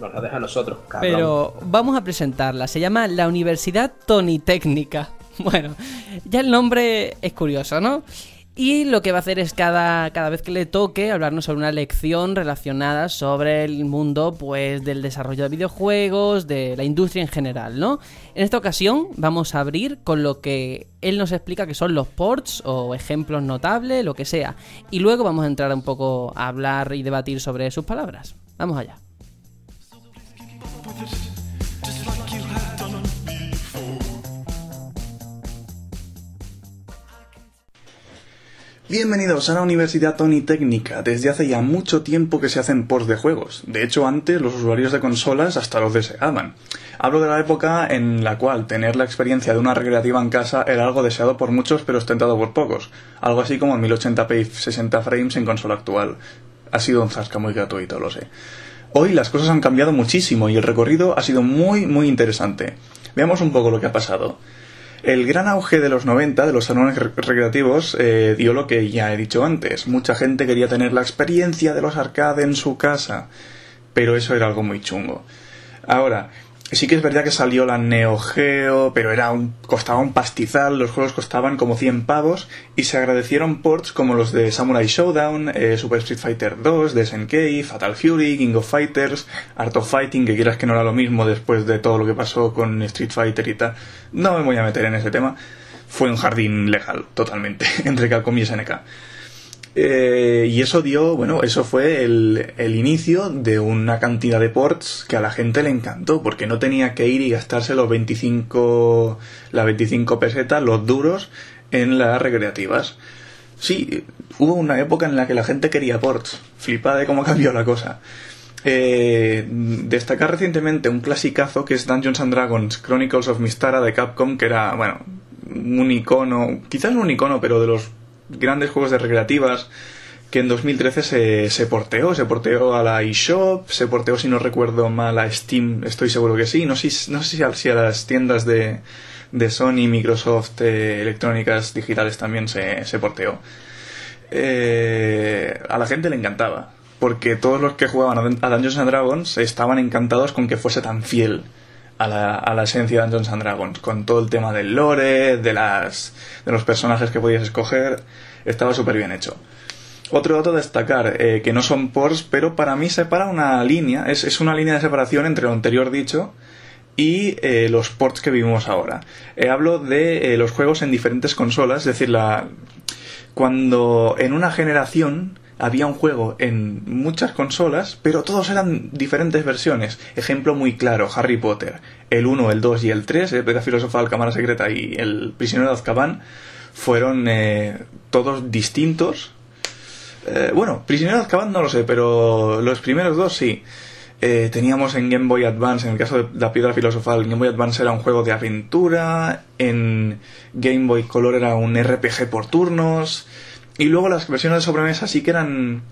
Nos la deja a nosotros, cabrón. Pero vamos a presentarla. Se llama la Universidad Tony Técnica. Bueno, ya el nombre es curioso, ¿no? Y lo que va a hacer es cada, cada vez que le toque hablarnos sobre una lección relacionada sobre el mundo pues del desarrollo de videojuegos, de la industria en general, ¿no? En esta ocasión vamos a abrir con lo que él nos explica que son los ports o ejemplos notables, lo que sea. Y luego vamos a entrar un poco a hablar y debatir sobre sus palabras. Vamos allá. Bienvenidos a la Universidad Tony Técnica. Desde hace ya mucho tiempo que se hacen ports de juegos. De hecho, antes los usuarios de consolas hasta los deseaban. Hablo de la época en la cual tener la experiencia de una recreativa en casa era algo deseado por muchos pero ostentado por pocos. Algo así como 1080p y 60 frames en consola actual. Ha sido un zasca muy gratuito, lo sé. Hoy las cosas han cambiado muchísimo y el recorrido ha sido muy, muy interesante. Veamos un poco lo que ha pasado. El gran auge de los 90 de los salones re- recreativos eh, dio lo que ya he dicho antes. Mucha gente quería tener la experiencia de los arcade en su casa, pero eso era algo muy chungo. Ahora, sí que es verdad que salió la Neo Geo, pero era un, costaba un pastizal, los juegos costaban como 100 pavos y se agradecieron ports como los de Samurai Showdown, eh, Super Street Fighter 2, de SNK, Fatal Fury, King of Fighters, Art of Fighting, que quieras que no era lo mismo después de todo lo que pasó con Street Fighter y tal. No me voy a meter en ese tema. Fue un jardín legal, totalmente, entre Capcom y SNK. Eh, y eso dio, bueno, eso fue el, el inicio de una cantidad de ports que a la gente le encantó, porque no tenía que ir y gastarse los 25, las 25 pesetas, los duros, en las recreativas. Sí, hubo una época en la que la gente quería ports. Flipa de cómo cambió la cosa. Eh, destacar recientemente un clasicazo que es Dungeons and Dragons Chronicles of Mystara de Capcom, que era, bueno, un icono, quizás no un icono, pero de los grandes juegos de recreativas que en 2013 se, se porteó, se porteó a la eShop, se porteó, si no recuerdo mal, a Steam, estoy seguro que sí, no sé, no sé si, a, las tiendas de, de Sony, Microsoft, eh, electrónicas digitales también se, se porteó. Eh, a la gente le encantaba, porque todos los que jugaban a Dungeons and Dragons estaban encantados con que fuese tan fiel a la, a la esencia de Dungeons and Dragons, con todo el tema del lore, de, las, de los personajes que podías escoger, estaba súper bien hecho. Otro dato a destacar, eh, que no son ports, pero para mí separa una línea, es, es una línea de separación entre lo anterior dicho y eh, los ports que vivimos ahora. Eh, hablo de los juegos en diferentes consolas, es decir, la, cuando en una generación había un juego en muchas consolas, pero todos eran diferentes versiones. Ejemplo muy claro, Harry Potter. El 1, el 2 y el 3, el Piedra Filosofal, Cámara Secreta y el Prisionero de Azkaban, fueron eh, todos distintos. Eh, bueno, Prisionero de Azkaban no lo sé, pero los primeros dos sí. Eh, teníamos en Game Boy Advance, en el caso de la Piedra Filosofal, Game Boy Advance era un juego de aventura, en Game Boy Color era un RPG por turnos, y luego las versiones de sobremesa sí que eran.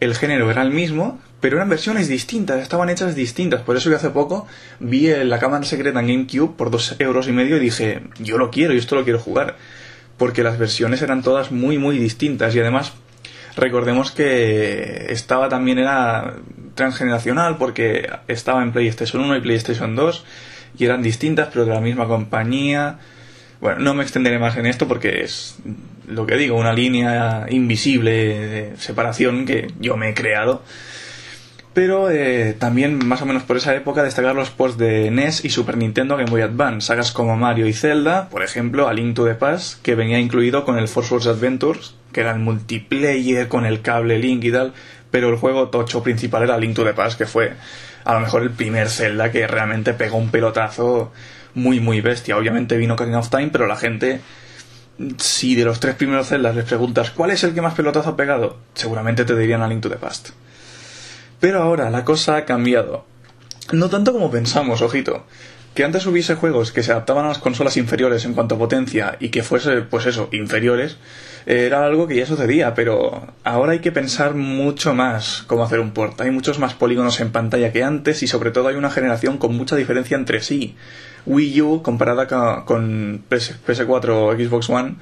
El género era el mismo, pero eran versiones distintas, estaban hechas distintas. Por eso que hace poco vi la cámara secreta en GameCube por dos euros y medio y dije, yo lo quiero, yo esto lo quiero jugar. Porque las versiones eran todas muy, muy distintas. Y además, recordemos que estaba también, era transgeneracional, porque estaba en PlayStation 1 y PlayStation 2, y eran distintas, pero de la misma compañía. Bueno, no me extenderé más en esto porque es lo que digo, una línea invisible de separación que yo me he creado. Pero eh, también, más o menos por esa época, destacar los ports de NES y Super Nintendo Game Boy Advance. Sagas como Mario y Zelda, por ejemplo, A Link to the Past, que venía incluido con el Force Wars Adventures, que era el multiplayer con el cable Link y tal. Pero el juego tocho principal era Link to the Past, que fue a lo mejor el primer Zelda que realmente pegó un pelotazo muy, muy bestia. Obviamente vino Ocarina of Time, pero la gente si de los tres primeros Zeldas les preguntas cuál es el que más pelotazo ha pegado, seguramente te dirían a Link to the Past. Pero ahora la cosa ha cambiado. No tanto como pensamos, ojito. Que antes hubiese juegos que se adaptaban a las consolas inferiores en cuanto a potencia y que fuese, pues eso, inferiores, era algo que ya sucedía, pero ahora hay que pensar mucho más cómo hacer un port. Hay muchos más polígonos en pantalla que antes y sobre todo hay una generación con mucha diferencia entre sí. Wii U comparada con PS, 4 o Xbox One,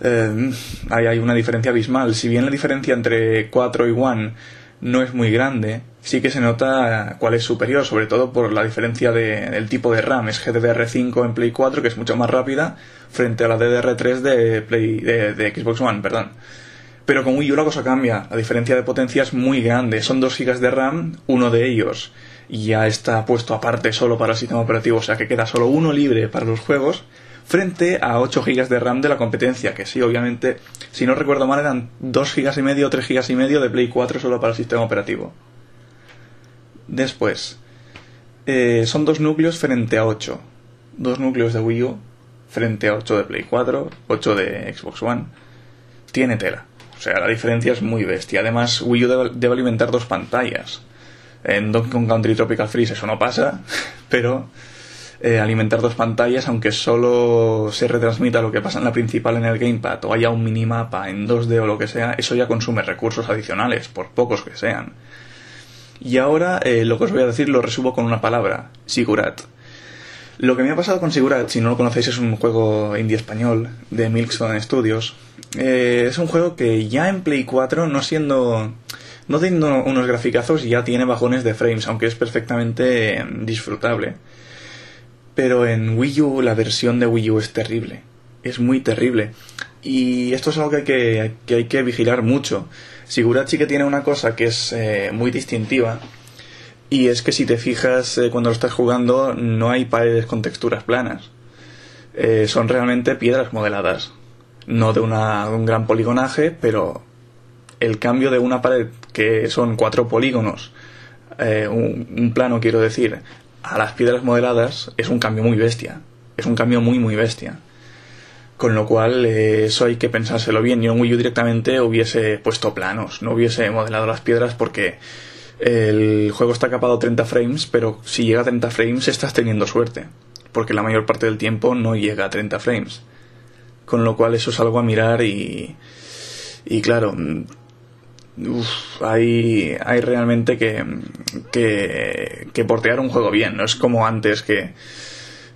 eh, hay una diferencia abismal. Si bien la diferencia entre 4 y One no es muy grande, sí que se nota cuál es superior, sobre todo por la diferencia de- del tipo de RAM. Es GDDR5 en Play 4, que es mucho más rápida, frente a la DDR3 de, Play, de, Xbox One, perdón. Pero con Wii U la cosa cambia. La diferencia de potencia es muy grande. Son 2 GB de RAM, uno de ellos ya está puesto aparte solo para el sistema operativo, o sea que queda solo uno libre para los juegos, frente a 8 GB de RAM de la competencia, que sí, obviamente, si no recuerdo mal, eran 2 GB y medio o 3 GB y medio de Play 4 solo para el sistema operativo. Después, eh, son dos núcleos frente a 8. Dos núcleos de Wii U frente a 8 de Play 4, 8 de Xbox One. Tiene tela. O sea, la diferencia es muy bestia. Además, Wii U debe, alimentar dos pantallas. En Donkey Kong Country Tropical Freeze eso no pasa, pero eh, alimentar dos pantallas, aunque solo se retransmita lo que pasa en la principal en el gamepad o haya un minimapa en 2D o lo que sea, eso ya consume recursos adicionales, por pocos que sean. Y ahora eh, lo que os voy a decir lo resumo con una palabra, Sigurat. Lo que me ha pasado con Sigurat, si no lo conocéis, es un juego indie español de Milkstone Studios. Eh, es un juego que ya en Play 4, no siendo. no teniendo unos graficazos, ya tiene bajones de frames, aunque es perfectamente disfrutable. Pero en Wii U, la versión de Wii U es terrible. Es muy terrible. Y esto es algo que hay que, que, hay que vigilar mucho. Sigurat sí que tiene una cosa que es eh, muy distintiva. Y es que si te fijas eh, cuando lo estás jugando, no hay paredes con texturas planas. Eh, son realmente piedras modeladas. No de, una, un gran poligonaje, pero el cambio de una pared que son cuatro polígonos, eh, un, plano quiero decir, a las piedras modeladas es un cambio muy bestia. Es un cambio muy, muy bestia. Con lo cual, eh, eso hay que pensárselo bien. Yo en Wii directamente hubiese puesto planos, no hubiese modelado las piedras porque el juego está capado a 30 frames, pero si llega a 30 frames estás teniendo suerte. Porque la mayor parte del tiempo no llega a 30 frames. Con lo cual, eso es algo a mirar y. Y claro, Uf, hay, hay realmente que, que, que portear un juego bien, no es como antes que,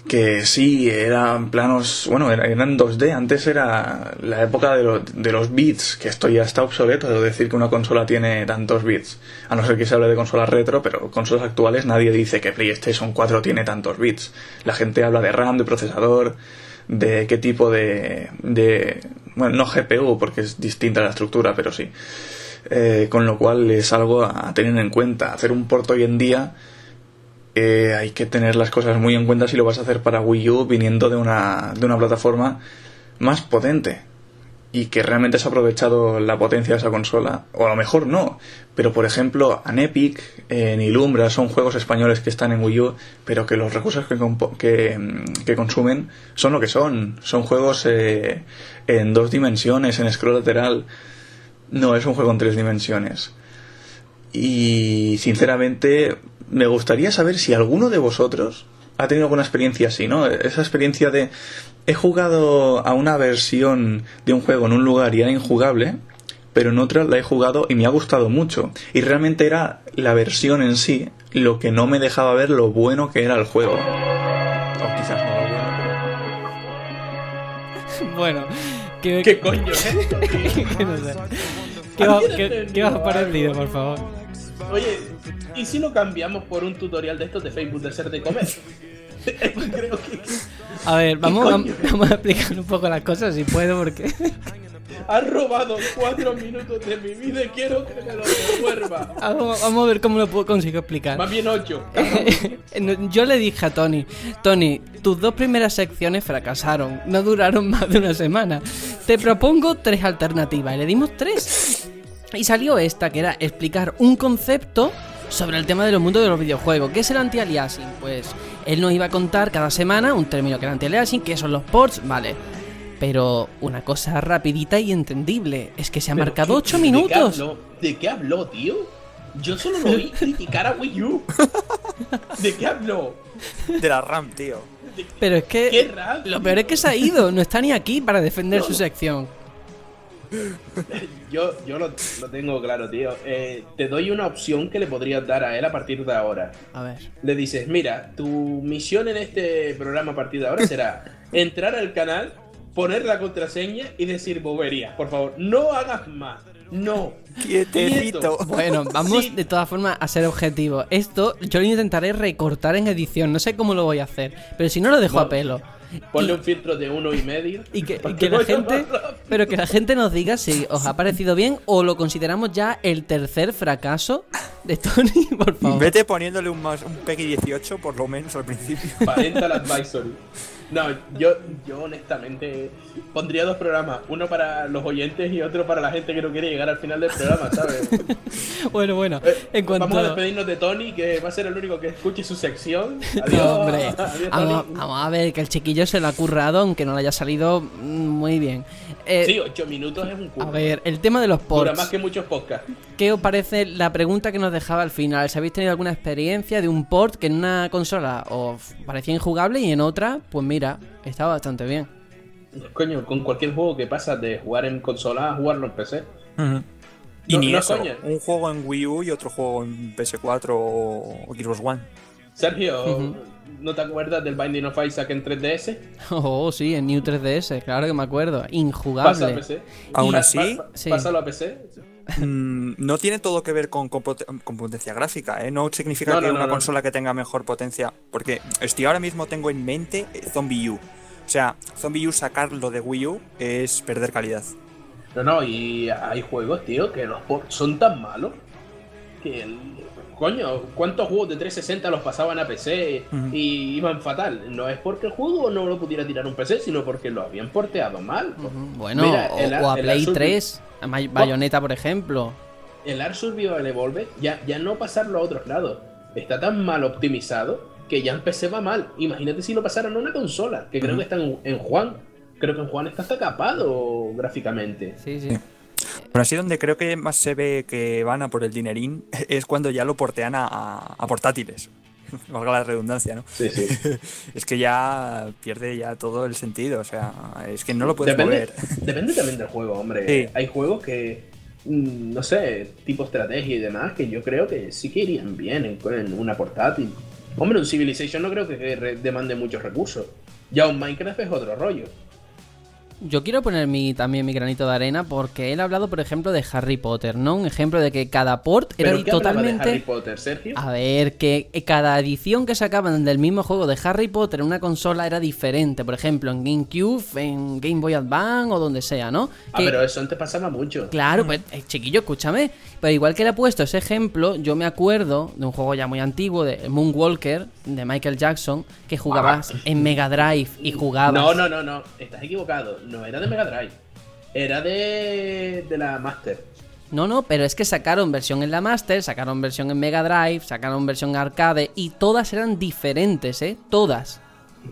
que sí, eran planos, bueno, era- eran 2D, antes era la época de, lo- de los bits, que esto ya está obsoleto, de decir que una consola tiene tantos bits, a no ser que se hable de consolas retro, pero consolas actuales nadie dice que PlayStation 4 tiene tantos bits, la gente habla de RAM, de procesador, de qué tipo de, de bueno, no GPU, porque es distinta la estructura, pero sí. Eh, con lo cual es algo a tener en cuenta. Hacer un port hoy en día eh, hay que tener las cosas muy en cuenta si lo vas a hacer para Wii U viniendo de una, de una plataforma más potente y que realmente has aprovechado la potencia de esa consola, o a lo mejor no, pero por ejemplo, Anepic, eh, ni Lumbra son juegos españoles que están en Wii U, pero que los recursos que, que, mm, que consumen son lo que son, son juegos eh, en dos dimensiones, en scroll lateral, no es un juego en tres dimensiones. Y sinceramente me gustaría saber si alguno de vosotros ha tenido alguna experiencia así, ¿no? Esa experiencia de he jugado a una versión de un juego en un lugar y era injugable, pero en otra la he jugado y me ha gustado mucho. Y realmente era la versión en sí lo que no me dejaba ver lo bueno que era el juego. O quizás no lo bueno, Bueno, ¿qué, ¿Qué coño no sé. ¿Qué, va- qué- qué os ha parecido, por favor? Oye, ¿y si lo cambiamos por un tutorial de estos de Facebook de hacer de comer? Creo que A ver, vamos, vamos a explicar un poco las cosas si puedo, porque. has robado cuatro minutos de mi vida y quiero que me lo devuelva. Vamos, vamos a ver cómo lo puedo consigo explicar. Más bien ocho. Yo le dije a Tony, Tony, tus dos primeras secciones fracasaron, no duraron más de una semana. Te propongo tres alternativas. Y le dimos tres. Y salió esta, que era explicar un concepto sobre el tema de los mundos de los videojuegos. ¿Qué es el anti-aliasing? Pues él nos iba a contar cada semana un término que era anti-aliasing, qué son los ports, vale. Pero una cosa rapidita y entendible, es que se ha marcado ¿qué- 8 ¿de qué minutos. habló? ¿De qué habló, tío? Yo solo lo oí criticar a Wii U. ¿De qué habló? De la RAM, tío. Pero es que lo peor es que se ha ido, no está ni aquí para defender su sección. Yo, yo lo, lo tengo claro, tío. Eh, te doy una opción que le podrías dar a él a partir de ahora. A ver. Le dices, mira, tu misión en este programa a partir de ahora será entrar al canal, poner la contraseña y decir boberías. Por favor, no hagas más. No. Quietecito. Bueno, vamos Sí. de todas formas a ser objetivos. Esto yo lo intentaré recortar en edición, no sé cómo lo voy a hacer, pero si no lo dejo a pelo. Ponle un filtro de uno y medio. Y que, y para que la gente, pero que la gente nos diga si os ha parecido bien o lo consideramos ya el tercer fracaso de Tony, por favor. Vete poniéndole un, más, un PEGI 18 por lo menos al principio. Parental Advisory. No, yo, yo honestamente pondría dos programas, uno para los oyentes y otro para la gente que no quiere llegar al final del programa, ¿sabes? Bueno, bueno, Eh, en cuanto Vamos a despedirnos de Tony, que va a ser el único que escuche su sección. Adiós, No, hombre, adiós, vamos, vamos a ver que el chiquillo se lo ha currado, aunque no le haya salido muy bien. Eh, Sí, ocho minutos es un culo. a ver, el tema de los Dura ports. más que muchos podcasts. ¿Qué os parece la pregunta que nos dejaba al final? Si habéis tenido alguna experiencia de un port que en una consola os parecía injugable y en otra, pues mira, estaba bastante bien. Coño, con cualquier juego que pasa de jugar en consola a jugarlo en PC. Y No- ni no eso. coña. Un juego en Wii U y otro juego en PS4 o Xbox One. Sergio. ¿No te acuerdas del Binding of Isaac en 3DS? Oh, sí, en New 3DS, claro que me acuerdo. Pasa a Injugable. PC. Aún así- pa- Sí. Pásalo a PC. Mm, no tiene todo que ver con, con pote- con potencia gráfica, ¿eh? No significa No, que no, no, una no. consola que tenga mejor potencia. Porque estoy ahora mismo tengo en mente eh, Zombie U. O sea, Zombie U sacarlo de Wii U es perder calidad. No, no, y hay juegos, tío, que los ports son tan malos que el- Coño, ¿cuántos juegos de 360 los pasaban a PC y iban fatal? No es porque el juego no lo pudiera tirar un PC, sino porque lo habían porteado mal. Bueno, Mira, o, el- o a Play Azul- 3, a Bayonetta, por ejemplo. El Art Survival Evolved, ya, ya no pasarlo a otros lados, está tan mal optimizado que ya en PC va mal. Imagínate si lo pasaran a una consola, que creo que está en, en Juan. Creo que en Juan está hasta capado gráficamente. Sí, sí. Pero así donde creo que más se ve que van a por el dinerín es cuando ya lo portean a, a- a portátiles. Valga la redundancia, ¿no? Sí, sí. Es que ya pierde ya todo el sentido. O sea, es que no lo puedes Depende, mover. depende también del juego, hombre. Sí. Hay juegos que, mm, no sé, tipo estrategia y demás, que yo creo que sí que irían bien en, en una portátil. Hombre, un Civilization no creo que demande muchos recursos. Ya un Minecraft es otro rollo. Yo quiero poner mi, también mi granito de arena porque él ha hablado, por ejemplo, de Harry Potter, ¿no? Un ejemplo de que cada port era ¿Pero qué de totalmente... Harry Potter, Sergio? A ver, que cada edición que sacaban del mismo juego de Harry Potter en una consola era diferente. Por ejemplo, en GameCube, en Game Boy Advance o donde sea, ¿no? Ah, Que- pero eso antes pasaba mucho. Claro, pues eh, chiquillo, escúchame. Pero igual que le he puesto ese ejemplo, yo me acuerdo de un juego ya muy antiguo, de Moonwalker, de Michael Jackson, que jugabas en Mega Drive y jugabas. No, no, no, no. Estás equivocado. No era de Mega Drive. Era de, de la Master. No, no, pero es que sacaron versión en la Master, sacaron versión en Mega Drive, sacaron versión arcade y todas eran diferentes, ¿eh? Todas.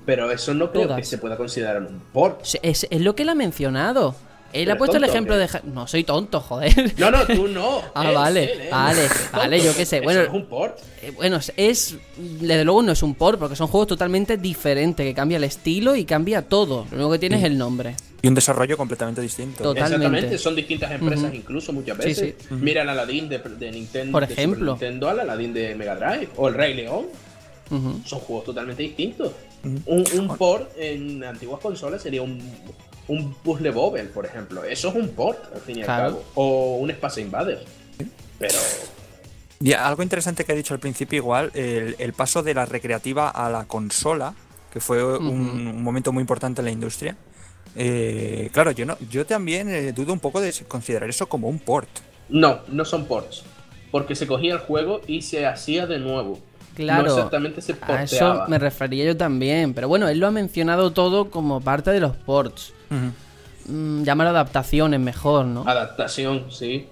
Pero eso no creo Todas. que se pueda considerar un port. Es, es- es lo que él ha mencionado. Él ¿Pero ha es puesto el ejemplo qué? de... No, soy tonto, joder. No, no, tú no. Ah, Él, vale, él, él. vale, vale, tonto. yo qué sé, Eso bueno. es un port. Eh, Bueno, es- es. Desde luego no es un port, porque son juegos totalmente diferentes, que cambia el estilo y cambia todo. Lo único que tiene es el nombre. Y un desarrollo completamente distinto. Totalmente. Exactamente, son distintas empresas incluso muchas Sí, veces. sí. Mira el Aladdin de, de Nintendo. Por de Super ejemplo. Nintendo al Aladdin de Mega Drive. O el Rey León. Son juegos totalmente distintos. Un, un port en antiguas consolas sería un, un Puzzle Bobble, por ejemplo. Eso es un port, al fin y al cabo. O un Space Invaders. Pero Y algo interesante que ha dicho al principio, igual, el, el paso de la recreativa a la consola, que fue un, un momento muy importante en la industria. Eh, claro, yo no, yo también eh, dudo un poco de considerar eso como un port. no, no son ports. Porque se cogía el juego y se hacía de nuevo. Claro. No exactamente se A eso me refería yo también. Pero bueno, él lo ha mencionado todo como parte de los ports. Mm, llámalo adaptaciones mejor, ¿no? Adaptación, sí.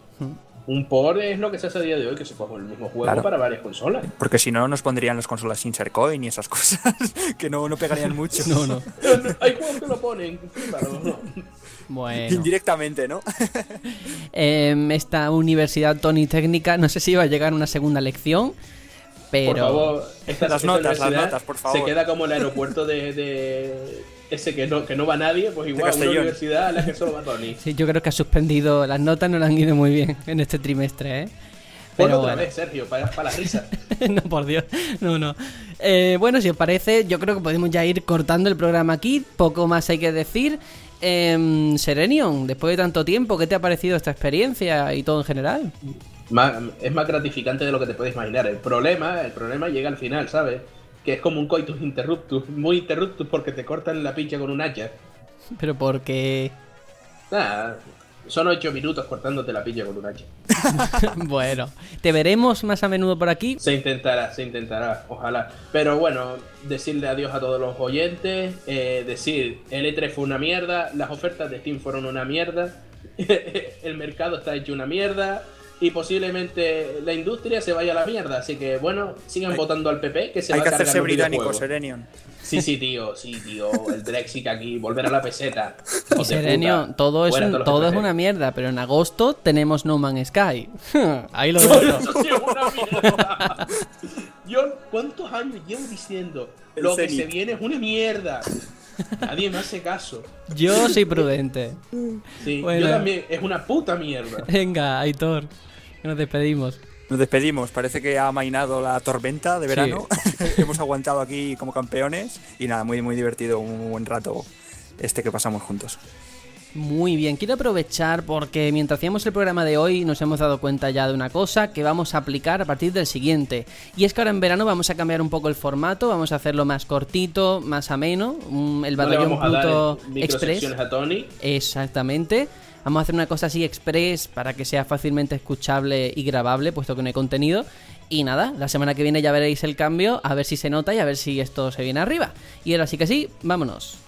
Un port es lo que se hace a día de hoy, que se coge el mismo juego Claro. para varias consolas. Porque si no, nos pondrían las consolas sin ser coin y esas cosas, que no, no pegarían mucho. No, no. Hay juegos que lo ponen, claro, no. Bueno. Indirectamente, ¿no? Em, esta universidad Tony Técnica, no sé si iba a llegar una segunda lección. Pero. Por favor, esta, Las notas, las notas, por favor. Se queda como el aeropuerto de, de ese que no, que no va nadie, pues igual una universidad a la que solo va Tony. Sí, yo creo que ha suspendido. Las notas no le han ido muy bien en este trimestre, ¿eh? Ponlo Pero otra bueno. vez, Sergio, para, para la risa. no, por Dios. No, no. Eh, bueno, si os parece, yo creo que podemos ya ir cortando el programa aquí. Poco más hay que decir. Em, Serenion, después de tanto tiempo, ¿qué te ha parecido esta experiencia y todo en general? Más- es más gratificante de lo que te puedes imaginar. El problema, el problema llega al final, ¿sabes? Que es como un coitus interruptus, muy interruptus porque te cortan la pincha con un hacha. Pero porque... Nada, son ocho minutos cortándote la pincha con un hacha. bueno, ¿te veremos más a menudo por aquí? Se intentará, se intentará, ojalá. Pero bueno, decirle adiós a todos los oyentes, eh, decir, el E3 fue una mierda, las ofertas de Steam fueron una mierda, el mercado está hecho una mierda y posiblemente la industria se vaya a la mierda. Así que bueno, sigan Hay- votando al PP que se Hay va que a cargar hacerse británico. Serenion. Sí, sí, tío, sí, tío, el Brexit aquí, volver a la peseta. Y Serenion, puta. todo es, un- todo es una mierda, pero en agosto tenemos No Man's Sky. Ahí lo dejo. Eso sí es una mierda. Yo, ¿cuántos años llevo diciendo? El Lo que se viene es una mierda. Nadie me hace caso. Yo soy prudente. Sí, Bueno. yo también, es una puta mierda. Venga, Aitor, nos despedimos. Nos despedimos, parece que ha amainado la tormenta de verano. Hemos aguantado aquí como campeones y nada, muy muy divertido, un buen rato este que pasamos juntos. Muy bien, quiero aprovechar porque mientras hacíamos el programa de hoy nos hemos dado cuenta ya de una cosa que vamos a aplicar a partir del siguiente. Y es que ahora en verano vamos a cambiar un poco el formato, vamos a hacerlo más cortito, más ameno, el No batallón Pluto en Express. a Tony. Exactamente. Vamos a hacer una cosa así express para que sea fácilmente escuchable y grabable, puesto que no hay contenido. Y nada, la semana que viene ya veréis el cambio, a ver si se nota y a ver si esto se viene arriba. Y ahora sí que sí, vámonos.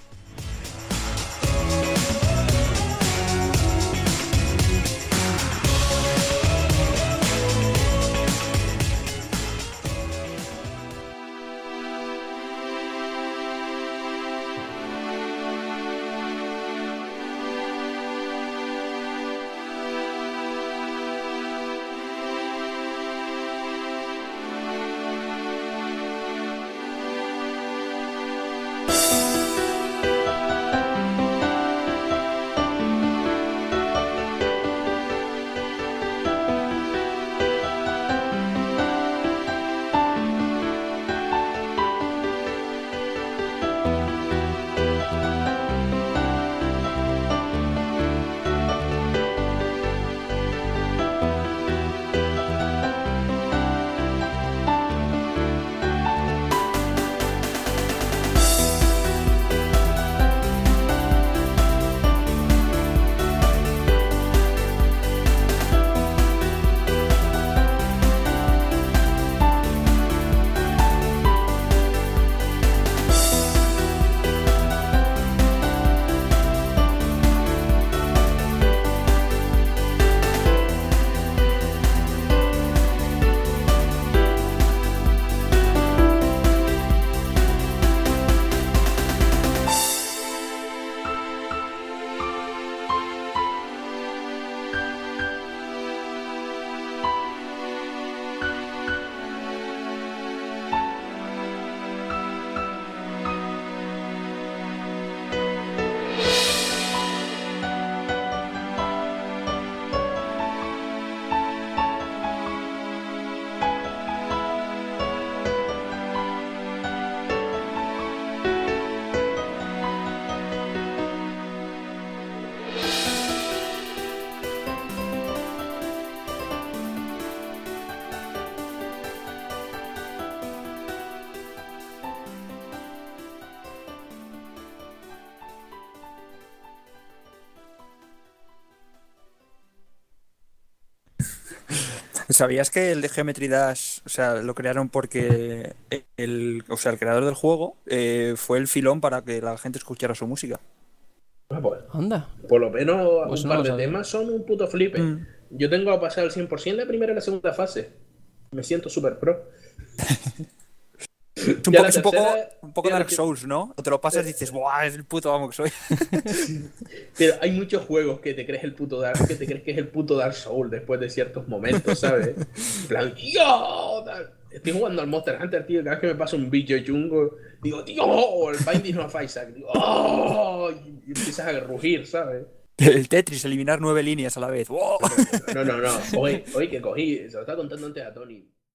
¿Sabías que el de Geometry Dash, o sea, lo crearon porque el, o sea, el creador del juego eh, fue el filón para que la gente escuchara su música? Ah, pues, Anda. por lo menos Pues un no par de temas son un puto flipe. Mm. Yo tengo a pasar al 100% la primera y la segunda fase. Me siento super pro. Es un, es un poco, un poco Dark Souls, ¿no? O te lo pasas y dices, ¡buah! Es el puto amo que soy. Pero hay muchos juegos que te crees el puto Dark, que te crees que es el puto Dark Soul después de ciertos momentos, ¿sabes? En plan, ¡yo! Estoy jugando al Monster Hunter, tío. Cada vez que me pasa un bicho chungo, digo, ¡tío! O el Binding of Isaac, digo, ¡oh! Y empiezas a rugir, ¿sabes? El Tetris, eliminar nueve líneas a la vez. ¡Wow! No, no, no. Hoy, hoy que cogí, se lo estaba contando antes a Tony.